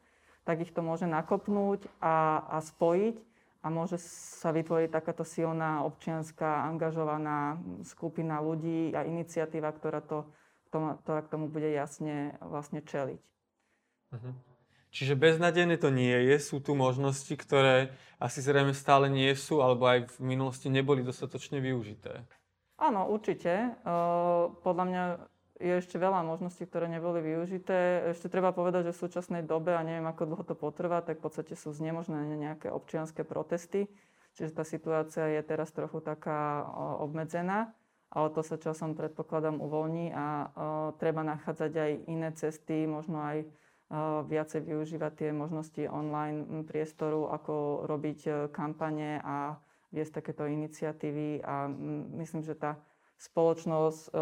tak ich to môže nakopnúť a, a spojiť a môže sa vytvoriť takáto silná občianská, angažovaná skupina ľudí a iniciatíva, ktorá, to, ktorá k tomu bude jasne vlastne čeliť. Uh-huh. Čiže beznadejné to nie je. Sú tu možnosti, ktoré asi zrejme stále nie sú, alebo aj v minulosti neboli dostatočne využité. Áno, určite. Podľa mňa je ešte veľa možností, ktoré neboli využité. Ešte treba povedať, že v súčasnej dobe, a neviem ako dlho to potrvá, tak v podstate sú znemožnené nejaké občianské protesty. Čiže tá situácia je teraz trochu taká obmedzená, ale to sa časom predpokladám uvoľní a treba nachádzať aj iné cesty, možno aj viacej využívať tie možnosti online priestoru, ako robiť e, kampane a viesť takéto iniciatívy a myslím, že tá spoločnosť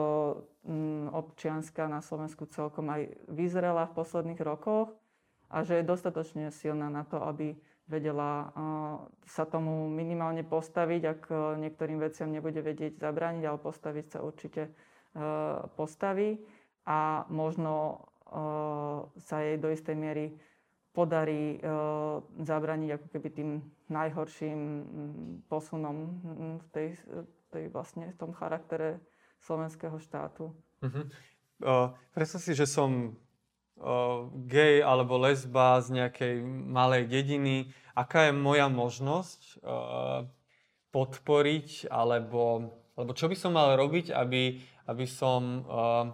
občianská na Slovensku celkom aj vyzrela v posledných rokoch a že je dostatočne silná na to, aby vedela sa tomu minimálne postaviť, ak niektorým veciam nebude vedieť zabrániť, ale postaviť sa určite postaví. A možno sa jej do istej miery podarí zabraniť ako keby tým najhorším posunom v tej, tej vlastne v tom charaktere slovenského štátu. Uh-huh. Uh, predstav si, že som uh, gay alebo lesba z nejakej malej dediny. Aká je moja možnosť uh, podporiť alebo, alebo čo by som mal robiť, aby, aby som uh,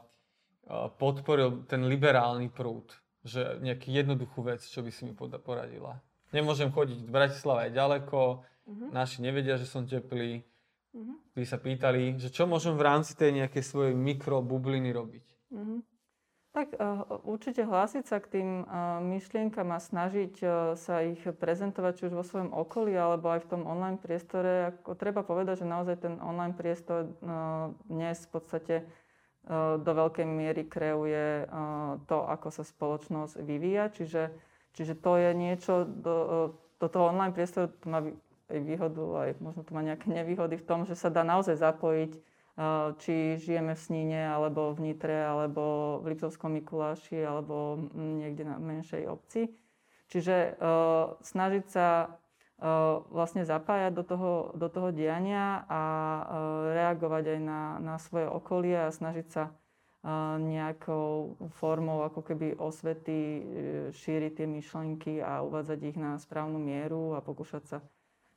podporil ten liberálny prúd. Že nejakú jednoduchú vec, čo by si mi poradila. Nemôžem chodiť, Bratislava je ďaleko, uh-huh. naši nevedia, že som teplý. Uh-huh. By sa pýtali, že čo môžem v rámci tej nejakej svojej mikrobubliny robiť. Uh-huh. Tak uh, určite hlásiť sa k tým uh, myšlienkam a snažiť uh, sa ich prezentovať či už vo svojom okolí alebo aj v tom online priestore. Ako, treba povedať, že naozaj ten online priestor dnes v podstate do veľkej miery kreuje to, ako sa spoločnosť vyvíja. Čiže, čiže to je niečo, do, do toho online priestoru to má aj výhodu, aj možno to má nejaké nevýhody v tom, že sa dá naozaj zapojiť, či žijeme v Sníne, alebo v Nitre, alebo v Liptovskom Mikuláši, alebo niekde na menšej obci. Čiže uh, snažiť sa vlastne zapájať do toho, do toho diania a reagovať aj na, na svoje okolie a snažiť sa nejakou formou ako keby osvety šíriť tie myšlenky a uvádzať ich na správnu mieru a pokúšať sa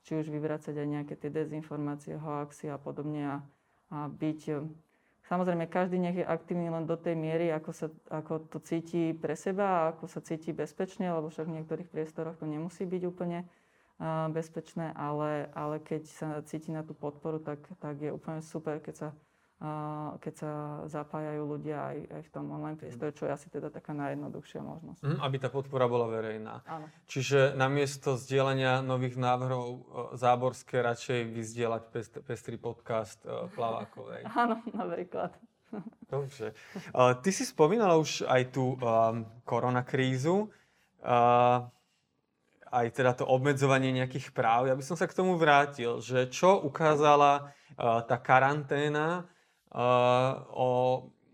či už vyvracať aj nejaké tie dezinformácie, hoaxy a podobne a, a byť e, Samozrejme, každý nech je aktívny len do tej miery, ako, sa, ako to cíti pre seba a ako sa cíti bezpečne, lebo však v niektorých priestoroch to nemusí byť úplne bezpečné, ale, ale keď sa cíti na tú podporu, tak, tak je úplne super, keď sa, keď sa zapájajú ľudia aj, aj v tom online priestore, čo je asi teda taká najjednoduchšia možnosť. Mm, aby tá podpora bola verejná. Áno. Čiže namiesto zdieľania nových návrhov e, Záborské radšej vyzdieľať pest, pestrý podcast uh, Plavákovej. [LAUGHS] Áno, napríklad. Dobre. Uh, ty si spomínala už aj tú um, koronakrízu. Uh, aj teda to obmedzovanie nejakých práv. Ja by som sa k tomu vrátil, že čo ukázala uh, tá karanténa o,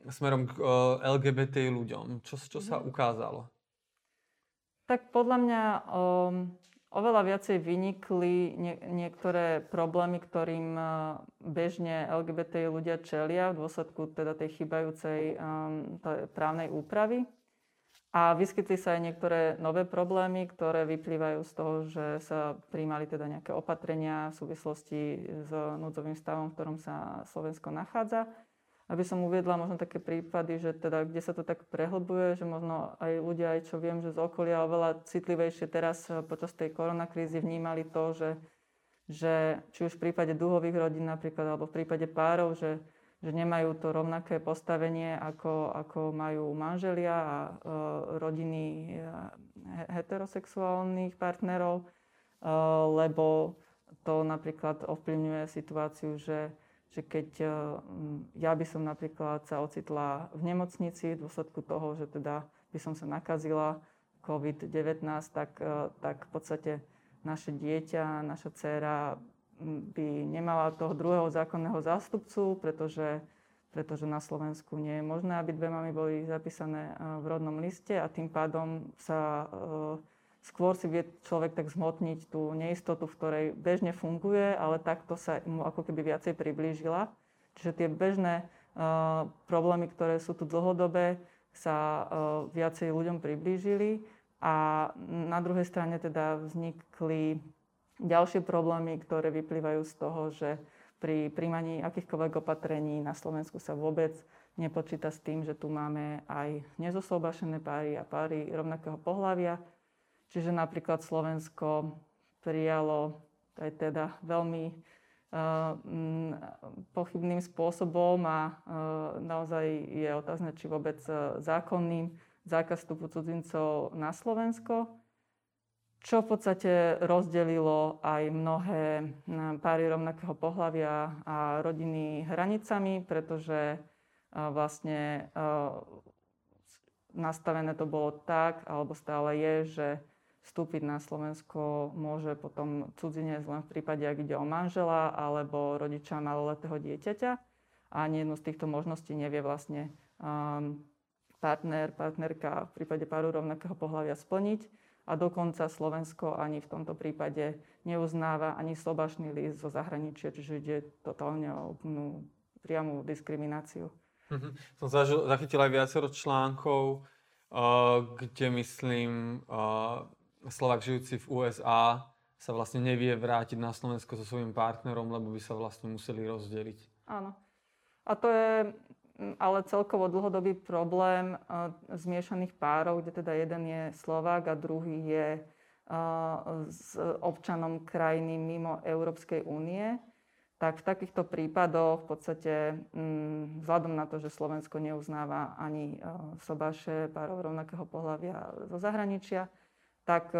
smerom k LGBT ľuďom? Čo, čo sa mhm. ukázalo? Tak podľa mňa um, oveľa viacej vynikli nie, niektoré problémy, ktorým uh, bežne LGBT ľudia čelia v dôsledku teda tej chybajúcej um, právnej úpravy. A vyskytli sa aj niektoré nové problémy, ktoré vyplývajú z toho, že sa príjmali teda nejaké opatrenia v súvislosti s núdzovým stavom, v ktorom sa Slovensko nachádza. Aby som uviedla možno také prípady, že teda, kde sa to tak prehlbuje, že možno aj ľudia, aj čo viem, že z okolia oveľa citlivejšie teraz počas tej koronakrízy vnímali to, že, že či už v prípade dúhových rodín napríklad, alebo v prípade párov, že že nemajú to rovnaké postavenie, ako, ako majú manželia a e, rodiny e, heterosexuálnych partnerov, e, lebo to napríklad ovplyvňuje situáciu, že, že keď e, ja by som napríklad sa ocitla v nemocnici v dôsledku toho, že teda by som sa nakazila COVID-19, tak, e, tak v podstate naše dieťa, naša dcéra by nemala toho druhého zákonného zástupcu, pretože, pretože na Slovensku nie je možné, aby dve mamy boli zapísané v rodnom liste a tým pádom sa skôr si vie človek tak zmotniť tú neistotu, v ktorej bežne funguje, ale takto sa mu ako keby viacej priblížila. Čiže tie bežné uh, problémy, ktoré sú tu dlhodobé, sa uh, viacej ľuďom priblížili a na druhej strane teda vznikli ďalšie problémy, ktoré vyplývajú z toho, že pri príjmaní akýchkoľvek opatrení na Slovensku sa vôbec nepočíta s tým, že tu máme aj nezosobášené páry a páry rovnakého pohľavia. Čiže napríklad Slovensko prijalo aj teda veľmi uh, pochybným spôsobom a uh, naozaj je otázne, či vôbec uh, zákonným zákaz vstupu cudzincov na Slovensko čo v podstate rozdelilo aj mnohé páry rovnakého pohľavia a rodiny hranicami, pretože vlastne nastavené to bolo tak, alebo stále je, že vstúpiť na Slovensko môže potom cudzinec len v prípade, ak ide o manžela alebo rodiča maloletého dieťaťa. A ani jednu z týchto možností nevie vlastne um, partner, partnerka v prípade páru rovnakého pohľavia splniť. A dokonca Slovensko ani v tomto prípade neuznáva ani slobašný list zo zahraničia, čiže ide totálne o úplnú priamu diskrimináciu. Mm-hmm. Som zažil, zachytil aj viacero článkov, uh, kde myslím uh, Slovak žijúci v USA sa vlastne nevie vrátiť na Slovensko so svojím partnerom, lebo by sa vlastne museli rozdeliť. Áno. A to je ale celkovo dlhodobý problém uh, zmiešaných párov, kde teda jeden je Slovák a druhý je uh, s občanom krajiny mimo Európskej únie tak v takýchto prípadoch v podstate mm, vzhľadom na to, že Slovensko neuznáva ani uh, sobáše párov rovnakého pohľavia zo zahraničia, tak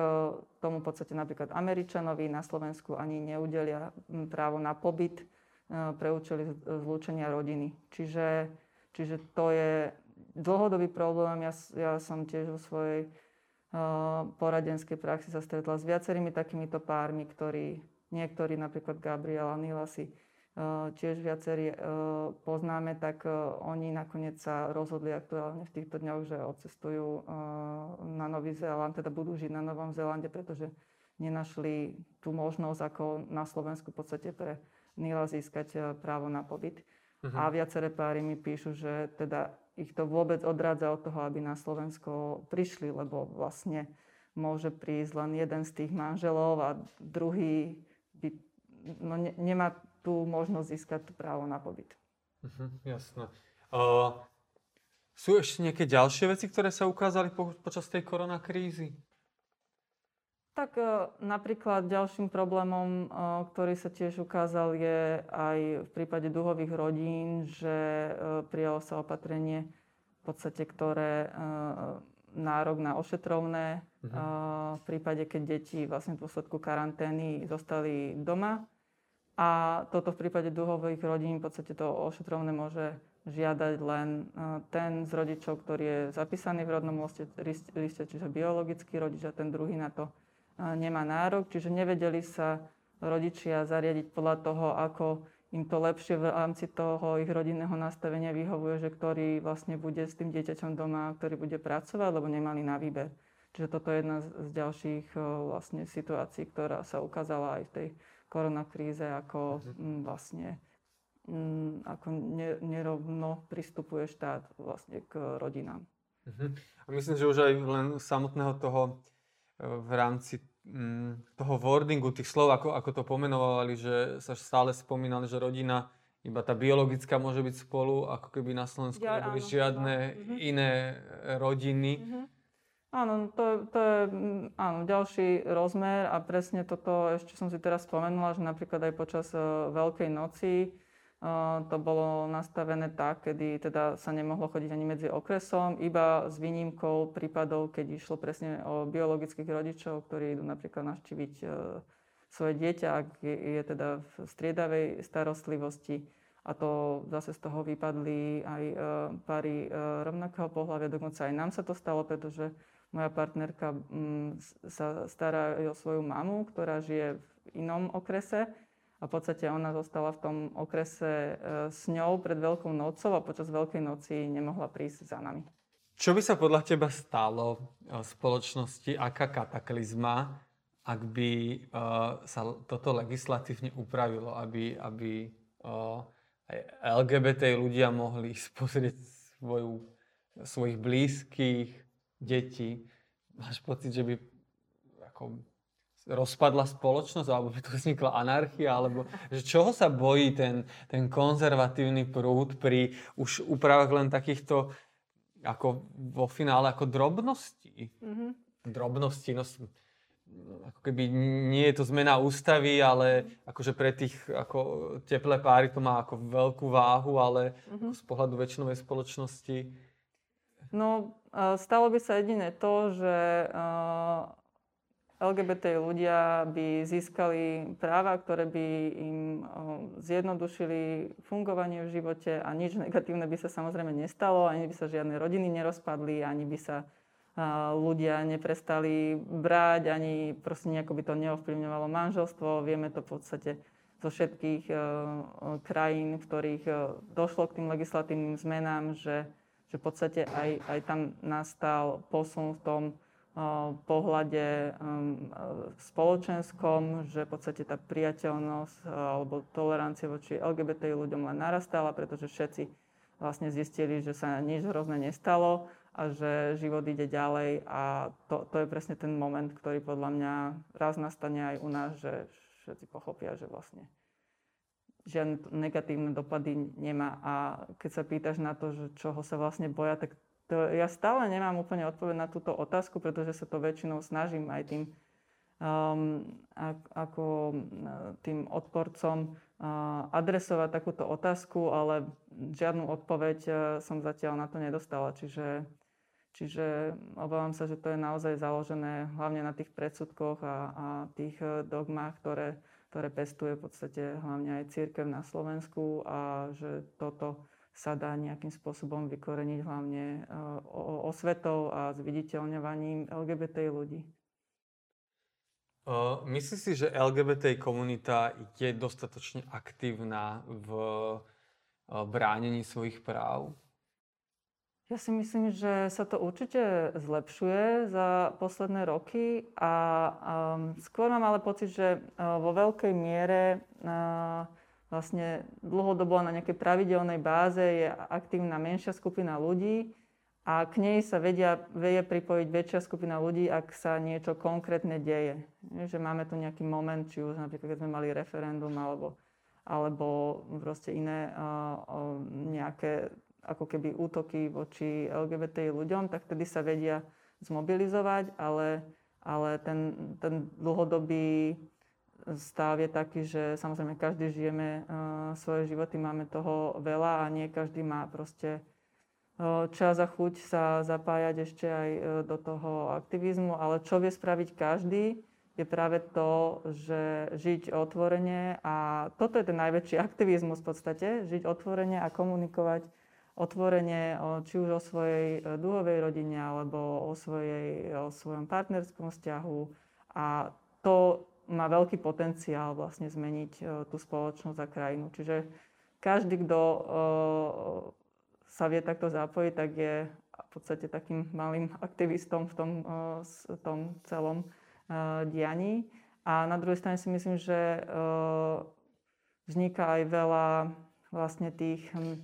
tomu v podstate napríklad Američanovi na Slovensku ani neudelia m, právo na pobyt pre účely zlúčenia rodiny. Čiže, čiže to je dlhodobý problém. Ja, ja som tiež vo svojej uh, poradenskej praxi sa stretla s viacerými takýmito pármi, ktorí niektorí, napríklad Gabriela Nila si eh, tiež viacerí eh, poznáme, tak oni nakoniec sa rozhodli aktuálne v týchto dňoch, že odcestujú na Nový Zéland, teda budú žiť na Novom Zélande, pretože nenašli tú možnosť, ako na Slovensku v podstate pre Nila získať právo na pobyt. Uh-huh. A viaceré páry mi píšu, že teda ich to vôbec odrádza od toho, aby na Slovensko prišli, lebo vlastne môže prísť len jeden z tých manželov a druhý by, no, ne, nemá tú možnosť získať právo na pobyt. Uh-huh, jasné. Uh, sú ešte nejaké ďalšie veci, ktoré sa ukázali po, počas tej koronakrízy? Tak uh, napríklad ďalším problémom, uh, ktorý sa tiež ukázal, je aj v prípade duhových rodín, že uh, prijalo sa opatrenie, v podstate, ktoré nárok na ošetrovné uh-huh. v prípade, keď deti vlastne v dôsledku karantény zostali doma. A toto v prípade dlhových rodín v podstate to ošetrovné môže žiadať len ten z rodičov, ktorý je zapísaný v rodnom liste, liste čiže biologický rodič a ten druhý na to nemá nárok. Čiže nevedeli sa rodičia zariadiť podľa toho, ako im to lepšie v rámci toho ich rodinného nastavenia vyhovuje, že ktorý vlastne bude s tým dieťaťom doma, ktorý bude pracovať, lebo nemali na výber. Čiže toto je jedna z ďalších vlastne situácií, ktorá sa ukázala aj v tej koronakríze, ako mm, vlastne ako nerovno pristupuje štát vlastne k rodinám. Uh-huh. A myslím, že už aj len samotného toho v rámci Mm, toho wordingu, tých slov, ako, ako to pomenovali, že sa stále spomínali, že rodina, iba tá biologická môže byť spolu, ako keby na Slovensku ja, neboli áno, žiadne áno. iné rodiny. Mm-hmm. Áno, to, to je mm, áno, ďalší rozmer a presne toto ešte som si teraz spomenula, že napríklad aj počas uh, Veľkej noci to bolo nastavené tak, kedy teda sa nemohlo chodiť ani medzi okresom, iba s výnimkou prípadov, keď išlo presne o biologických rodičov, ktorí idú napríklad navštíviť e, svoje dieťa, ak je, teda v striedavej starostlivosti. A to zase z toho vypadli aj e, páry e, rovnakého pohľavia. Dokonca aj nám sa to stalo, pretože moja partnerka mm, sa stará o svoju mamu, ktorá žije v inom okrese a v podstate ona zostala v tom okrese e, s ňou pred Veľkou nocou a počas Veľkej noci nemohla prísť za nami. Čo by sa podľa teba stalo v spoločnosti, aká kataklizma, ak by uh, sa toto legislatívne upravilo, aby, aby aj LGBT ľudia mohli pozrieť svoju, svojich blízkych, detí. Máš pocit, že by ako, rozpadla spoločnosť, alebo by tu vznikla anarchia, alebo že čoho sa bojí ten, ten konzervatívny prúd pri už úpravách len takýchto ako vo finále ako drobnosti. Mm-hmm. Drobnosti, no ako keby nie je to zmena ústavy, ale akože pre tých ako teplé páry to má ako veľkú váhu, ale mm-hmm. z pohľadu väčšinovej spoločnosti. No, stalo by sa jediné to, že LGBT ľudia by získali práva, ktoré by im zjednodušili fungovanie v živote a nič negatívne by sa samozrejme nestalo, ani by sa žiadne rodiny nerozpadli, ani by sa ľudia neprestali brať, ani proste nejako by to neovplyvňovalo manželstvo. Vieme to v podstate zo všetkých krajín, v ktorých došlo k tým legislatívnym zmenám, že, že v podstate aj, aj tam nastal posun v tom pohľade um, spoločenskom, že v podstate tá priateľnosť uh, alebo tolerancia voči LGBT ľuďom len narastala, pretože všetci vlastne zistili, že sa nič hrozné nestalo a že život ide ďalej a to, to je presne ten moment, ktorý podľa mňa raz nastane aj u nás, že všetci pochopia, že vlastne žiadne negatívne dopady nemá. A keď sa pýtaš na to, že čoho sa vlastne boja, tak to, ja stále nemám úplne odpoveď na túto otázku, pretože sa to väčšinou snažím aj tým um, ako tým odporcom uh, adresovať takúto otázku, ale žiadnu odpoveď uh, som zatiaľ na to nedostala. Čiže Čiže obávam sa, že to je naozaj založené hlavne na tých predsudkoch a, a tých e, dogmách, ktoré, ktoré pestuje v podstate hlavne aj církev na Slovensku a že toto sa dá nejakým spôsobom vykoreniť hlavne e, osvetou a zviditeľňovaním LGBT ľudí. Uh, myslíš si, že LGBT komunita je dostatočne aktívna v uh, bránení svojich práv? Ja si myslím, že sa to určite zlepšuje za posledné roky a um, skôr mám ale pocit, že uh, vo veľkej miere uh, vlastne dlhodobo na nejakej pravidelnej báze je aktívna menšia skupina ľudí a k nej sa vedia, vie pripojiť väčšia skupina ľudí, ak sa niečo konkrétne deje. Že máme tu nejaký moment, či už napríklad keď sme mali referendum alebo alebo proste iné uh, nejaké ako keby útoky voči LGBT ľuďom, tak vtedy sa vedia zmobilizovať, ale, ale ten, ten dlhodobý stav je taký, že samozrejme každý žijeme uh, svoje životy, máme toho veľa a nie každý má proste uh, čas a chuť sa zapájať ešte aj uh, do toho aktivizmu, ale čo vie spraviť každý, je práve to, že žiť otvorene a toto je ten najväčší [LAUGHS] aktivizmus v podstate, žiť otvorene a komunikovať otvorene, či už o svojej duhovej rodine alebo o, svojej, o svojom partnerskom vzťahu. A to má veľký potenciál vlastne zmeniť e, tú spoločnosť a krajinu. Čiže každý, kto e, sa vie takto zapojiť, tak je v podstate takým malým aktivistom v tom, v tom celom dianí. A na druhej strane si myslím, že vzniká aj veľa vlastne tých hm,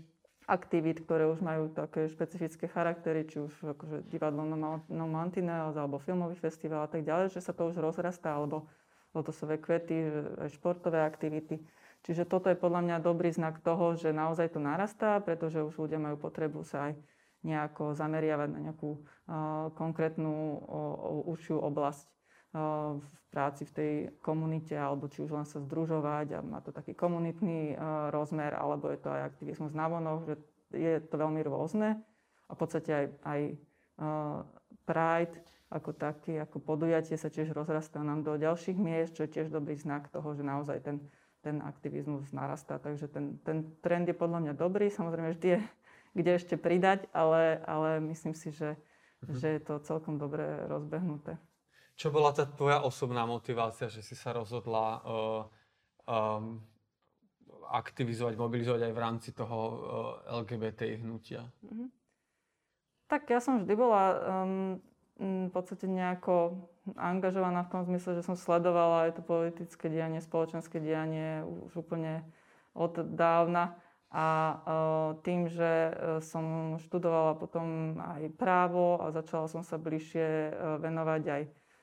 aktivít, ktoré už majú také špecifické charaktery, či už akože divadlo No Mantineos alebo filmový festival a tak ďalej, že sa to už rozrastá, alebo lotosové kvety, aj športové aktivity. Čiže toto je podľa mňa dobrý znak toho, že naozaj to narastá, pretože už ľudia majú potrebu sa aj nejako zameriavať na nejakú konkrétnu užšiu oblasť v práci v tej komunite, alebo či už len sa združovať a má to taký komunitný uh, rozmer, alebo je to aj aktivizmus na vonoch, že je to veľmi rôzne. A v podstate aj, aj uh, Pride ako taký, ako podujatie sa tiež rozrastá nám do ďalších miest, čo je tiež dobrý znak toho, že naozaj ten, ten aktivizmus narastá. Takže ten, ten trend je podľa mňa dobrý. Samozrejme vždy je kde ešte pridať, ale, ale myslím si, že, mhm. že je to celkom dobre rozbehnuté. Čo bola tá tvoja osobná motivácia, že si sa rozhodla uh, um, aktivizovať, mobilizovať aj v rámci toho uh, LGBT hnutia? Mm-hmm. Tak ja som vždy bola um, v podstate nejako angažovaná v tom zmysle, že som sledovala aj to politické dianie, spoločenské dianie už úplne od dávna. A uh, tým, že uh, som študovala potom aj právo a začala som sa bližšie uh, venovať aj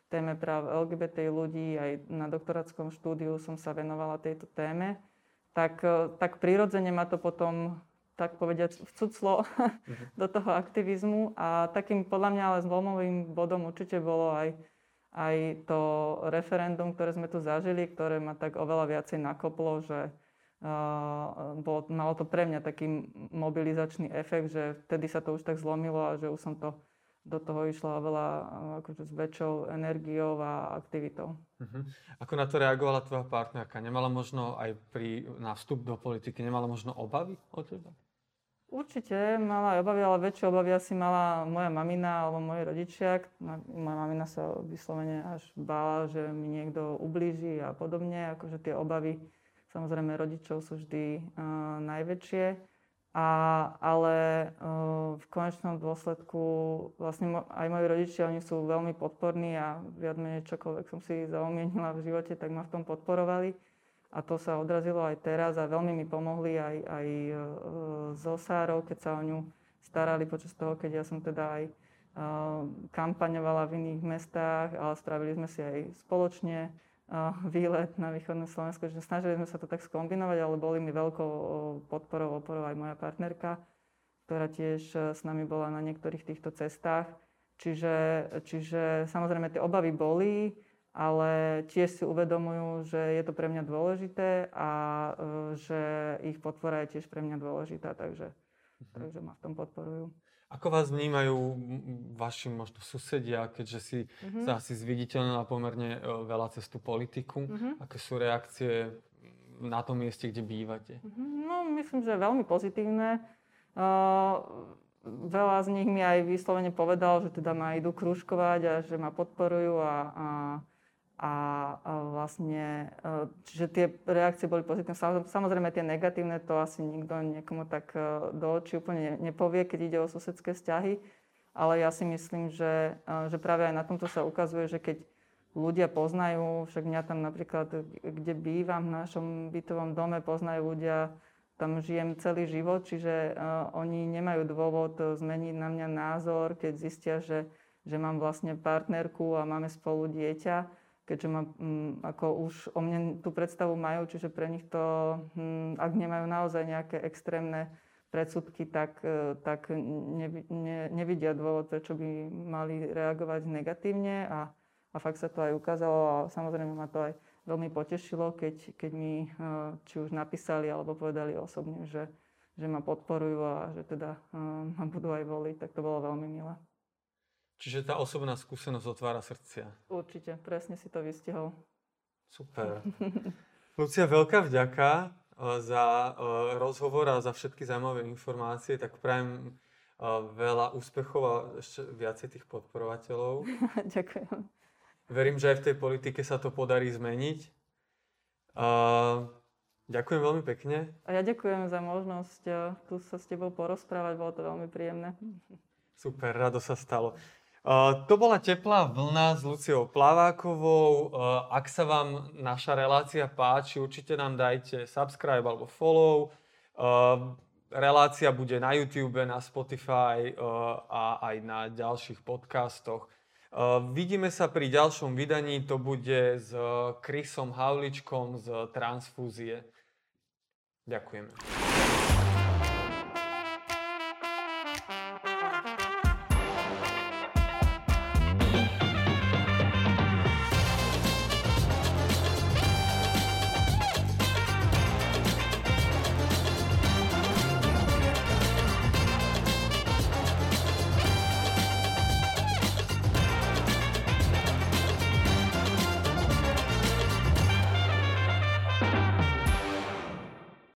téme práv LGBT ľudí, aj na doktorátskom štúdiu som sa venovala tejto téme, tak, e, tak prirodzene ma to potom tak povediať vcuclo uh-huh. [LAUGHS] do toho aktivizmu a takým podľa mňa ale zlomovým bodom určite bolo aj, aj to referendum, ktoré sme tu zažili, ktoré ma tak oveľa viacej nakoplo, že uh, bolo, malo to pre mňa taký mobilizačný efekt, že vtedy sa to už tak zlomilo a že už som to do toho išla oveľa akože s väčšou energiou a aktivitou. Uh-huh. Ako na to reagovala tvoja partnerka? Nemala možno aj pri, na vstup do politiky, nemala možno obavy o teba? Určite mala aj obavy, ale väčšie obavy asi mala moja mamina alebo moji rodičia. Moja mamina sa vyslovene až bála, že mi niekto ublíži a podobne. Akože tie obavy samozrejme rodičov sú vždy uh, najväčšie. A, ale uh, v konečnom dôsledku vlastne aj moji rodičia, oni sú veľmi podporní a viac menej čokoľvek som si zaumienila v živote, tak ma v tom podporovali. A to sa odrazilo aj teraz a veľmi mi pomohli aj, aj zo Sárov, keď sa o ňu starali počas toho, keď ja som teda aj kampaňovala v iných mestách, ale spravili sme si aj spoločne výlet na východné Slovensko, že snažili sme sa to tak skombinovať, ale boli mi veľkou podporou, oporou aj moja partnerka, ktorá tiež e, s nami bola na niektorých týchto cestách. Čiže, čiže samozrejme tie obavy boli, ale tiež si uvedomujú, že je to pre mňa dôležité a e, že ich podpora je tiež pre mňa dôležitá, takže, mhm. takže ma v tom podporujú. Ako vás vnímajú vaši možno susedia, keďže si mm-hmm. sa asi zviditeľnila pomerne e, veľa cez tú politiku? Mm-hmm. Aké sú reakcie na tom mieste, kde bývate? Mm-hmm. No, myslím, že veľmi pozitívne. Uh, veľa z nich mi aj vyslovene povedal, že teda ma idú krúžkovať a že ma podporujú a, a a, vlastne, e, čiže tie reakcie boli pozitívne. Samozrejme tie negatívne, to asi nikto niekomu tak e, do očí úplne nepovie, keď ide o susedské vzťahy, ale ja si myslím, že, e, že práve aj na tomto sa ukazuje, že keď ľudia poznajú, však mňa tam napríklad, kde bývam v našom bytovom dome, poznajú ľudia, tam žijem celý život, čiže oni nemajú dôvod zmeniť na mňa názor, keď zistia, že, že mám vlastne partnerku a máme spolu dieťa keďže ma, m, ako už o mne tú predstavu majú, čiže pre nich to, m, ak nemajú naozaj nejaké extrémne predsudky, tak, e, tak ne, ne, nevidia dôvod, prečo by mali reagovať negatívne a, a fakt sa to aj ukázalo a samozrejme ma to aj veľmi potešilo, keď, keď mi e, či už napísali alebo povedali osobne, že, že ma podporujú a že teda e, ma budú aj voliť, tak to bolo veľmi milé. Čiže tá osobná skúsenosť otvára srdcia. Určite, presne si to vystihol. Super. [LAUGHS] Lucia, veľká vďaka eh, za eh, rozhovor a za všetky zaujímavé informácie. Tak prajem eh, veľa úspechov a ešte viacej tých podporovateľov. [LAUGHS] Ďakujem. Verím, že aj v tej politike sa to podarí zmeniť. Ďakujem veľmi pekne. A ja ďakujem za možnosť tu sa s tebou porozprávať, bolo to veľmi príjemné. Super, rado sa stalo. To bola teplá vlna s Luciou Plavákovou. Uh, ak sa vám naša relácia páči, určite nám dajte subscribe alebo follow. Uh, relácia bude na YouTube, na Spotify a aj na ďalších podcastoch. Vidíme sa pri ďalšom vydaní, to bude s Chrisom Havličkom z Transfúzie. Ďakujeme.